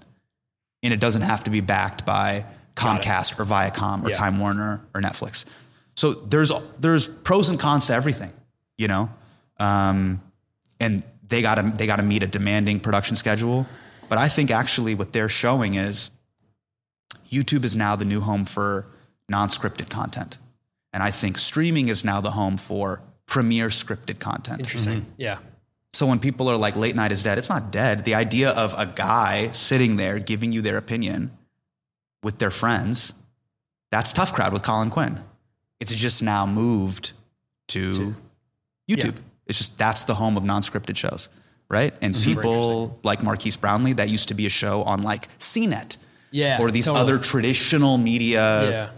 and it doesn't have to be backed by Comcast or Viacom or Yeah. Time Warner or Netflix. So there's there's pros and cons to everything, you know, um, and they got to they got to meet a demanding production schedule. But I think actually what they're showing is YouTube is now the new home for non-scripted content, and I think streaming is now the home for premier scripted content. Interesting. Mm-hmm. Yeah. So when people are like late night is dead, it's not dead. The idea of a guy sitting there giving you their opinion with their friends, that's tough crowd with Colin Quinn. It's just now moved to, YouTube. It's just that's the home of non-scripted shows, right? And people like Marques Brownlee, that used to be a show on like CNET. Yeah, Or these totally. other traditional media Yeah.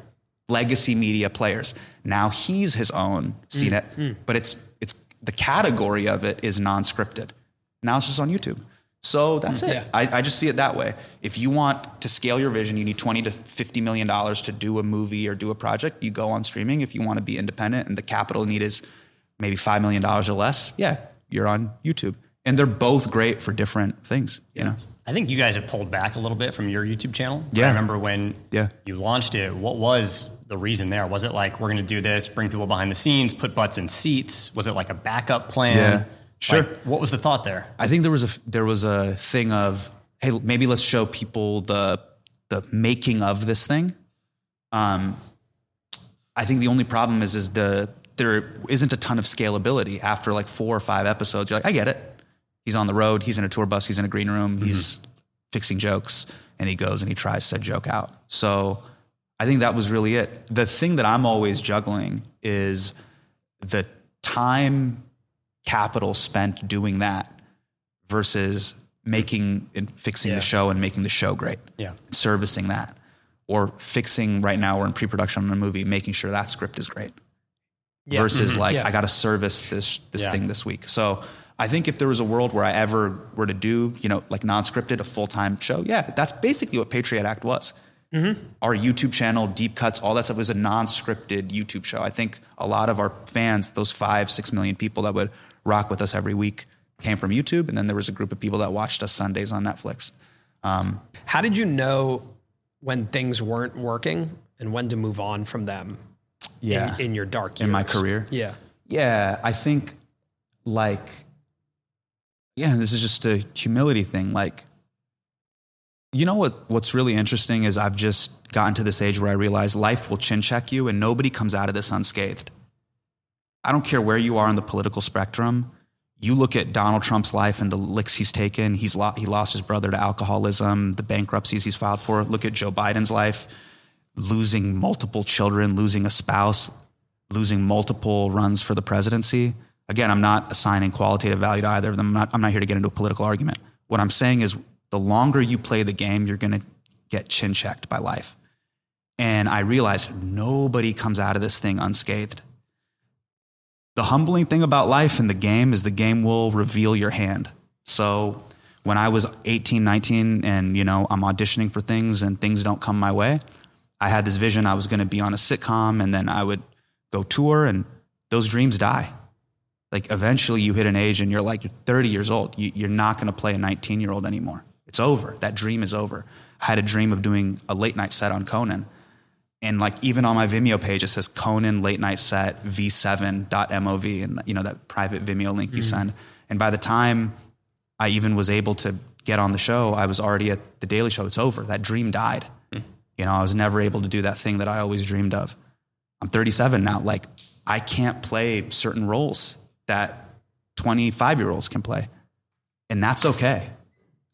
legacy media players. Now he's his own Mm, CNET, but it's it's the category of it is non-scripted. Now it's just on YouTube. So that's it. Yeah. I, I just see it that way. If you want to scale your vision, you need 20 to 50 million dollars to do a movie or do a project. You go on streaming. If you want to be independent and the capital need is maybe $5 million or less, yeah, you're on YouTube. And they're both great for different things, you know? I think you guys have pulled back a little bit from your YouTube channel. Yeah. I remember when Yeah. you launched it, what was the reason there? Was it like, we're going to do this, bring people behind the scenes, put butts in seats? Was it like a backup plan? Yeah. Sure. Like, what was the thought there? I think there was a there was a thing of hey maybe let's show people the the making of this thing. Um, I think the only problem is is the there isn't a ton of scalability after like four or five episodes. You're like I get it. He's on the road. He's in a tour bus. He's in a green room. He's mm-hmm. fixing jokes, and he goes and he tries said joke out. So I think that was really it. The thing that I'm always juggling is the time capital spent doing that versus making and fixing Yeah. the show and making the show great. Yeah. Servicing that. Or fixing right now we're in pre-production on a movie, making sure that script is great. Yeah. Versus like Yeah. I gotta service this this Yeah. thing this week. So I think if there was a world where I ever were to do, you know, like non-scripted, a full-time show, yeah, that's basically what Patriot Act was. Our YouTube channel, deep cuts, all that stuff was a non-scripted YouTube show. I think a lot of our fans, those five, six million people that would rock with us every week, came from YouTube, and then there was a group of people that watched us Sundays on Netflix. Um, How did you know when things weren't working and when to move on from them? Yeah. In, in your dark years? In my career? Yeah. Yeah, I think like yeah, this is just a humility thing. Like you know what what's really interesting is I've just gotten to this age where I realize life will chin check you and nobody comes out of this unscathed. I don't care where you are on the political spectrum. You look at Donald Trump's life and the licks he's taken. He's lo- he lost his brother to alcoholism, the bankruptcies he's filed for. Look at Joe Biden's life, losing multiple children, losing a spouse, losing multiple runs for the presidency. Again, I'm not assigning qualitative value to either of them. I'm not, I'm not here to get into a political argument. What I'm saying is the longer you play the game, you're going to get chin checked by life. And I realized nobody comes out of this thing unscathed. The humbling thing about life and the game is the game will reveal your hand. So when I was 18, 19, and you know, I'm auditioning for things and things don't come my way, I had this vision I was going to be on a sitcom and then I would go tour and those dreams die. Like eventually you hit an age and you're like, you're 30 years old. You, you're not going to play a 19 year old anymore. It's over. That dream is over. I had a dream of doing a late night set on Conan. And like even on my Vimeo page, it says Conan late night set v7.mov and you know that private Vimeo link you mm. send. And by the time I even was able to get on the show, I was already at the Daily Show. It's over. That dream died. You know, I was never able to do that thing that I always dreamed of. I'm 37 now. Like I can't play certain roles that 25 year olds can play. And that's okay.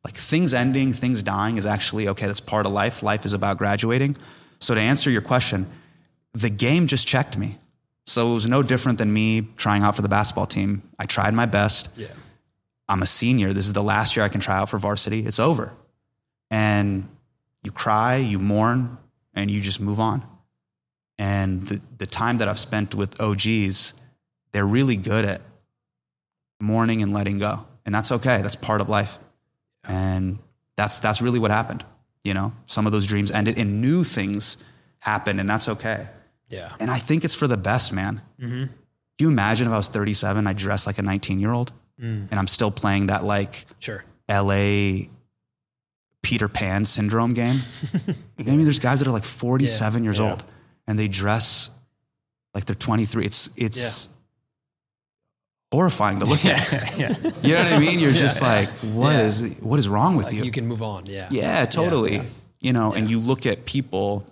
Like things ending, things dying is actually okay. That's part of life. Life is about graduating. So to answer your question, the game just checked me. So it was no different than me trying out for the basketball team. I tried my best. Yeah. I'm a senior. This is the last year I can try out for varsity. It's over. And you cry, you mourn, and you just move on. And the, the time that I've spent with OGs, they're really good at mourning and letting go. And that's okay. That's part of life. And that's that's really what happened. You know, some of those dreams ended and new things happened, and that's okay. Yeah. And I think it's for the best, man. Mm-hmm. Can you imagine if I was 37, I dressed like a 19 year old, mm. and I'm still playing that like Sure. LA Peter Pan syndrome game? I mean, there's guys that are like 47 years Yeah. old, and they dress like they're 23. It's it's horrifying to look at. You know what I mean? You're just like, what is what is wrong with Like you? you can move on. Yeah. Yeah, totally. You know, and you look at people.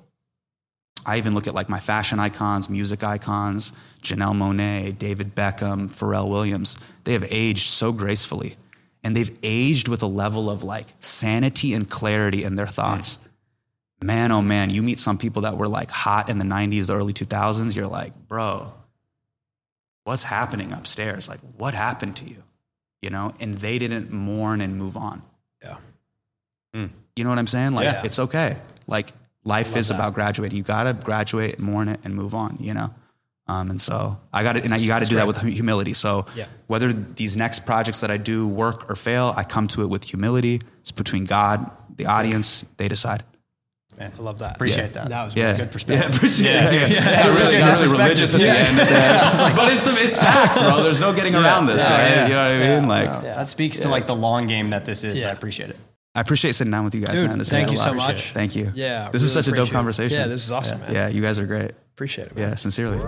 I even look at like my fashion icons, music icons, Janelle Monáe, David Beckham, Pharrell Williams. They have aged so gracefully, and they've aged with a level of like sanity and clarity in their thoughts. Man, oh man, you meet some people that were like hot in the '90s, the early 2000s. You're like, bro, what's happening upstairs? Like, what happened to you? You know, and they didn't mourn and move on. Yeah. Hmm. You know what I'm saying? Like Yeah. it's okay. Like life is that. about graduating. You gotta graduate, mourn it, and move on. You know. Um, and so I got to, and you got to do that with humility. So Yeah. whether these next projects that I do work or fail, I come to it with humility. It's between God, the audience. They decide. Man, I love that. Appreciate that. That was Yeah, good perspective. Yeah, appreciate yeah, yeah. yeah. really, got really religious at the end. At the end. but it's the it's facts, bro. There's no getting around this, Yeah, right? yeah. You know what I mean? Like, That speaks to like the long game that this is. Yeah. I appreciate it. I appreciate sitting down with you guys, Dude, man. This thank you a so lot. much. Thank you. Yeah. this is such a dope appreciate it. conversation. Yeah, this is awesome, man. Yeah, you guys are great. Appreciate it. Man. Yeah, sincerely.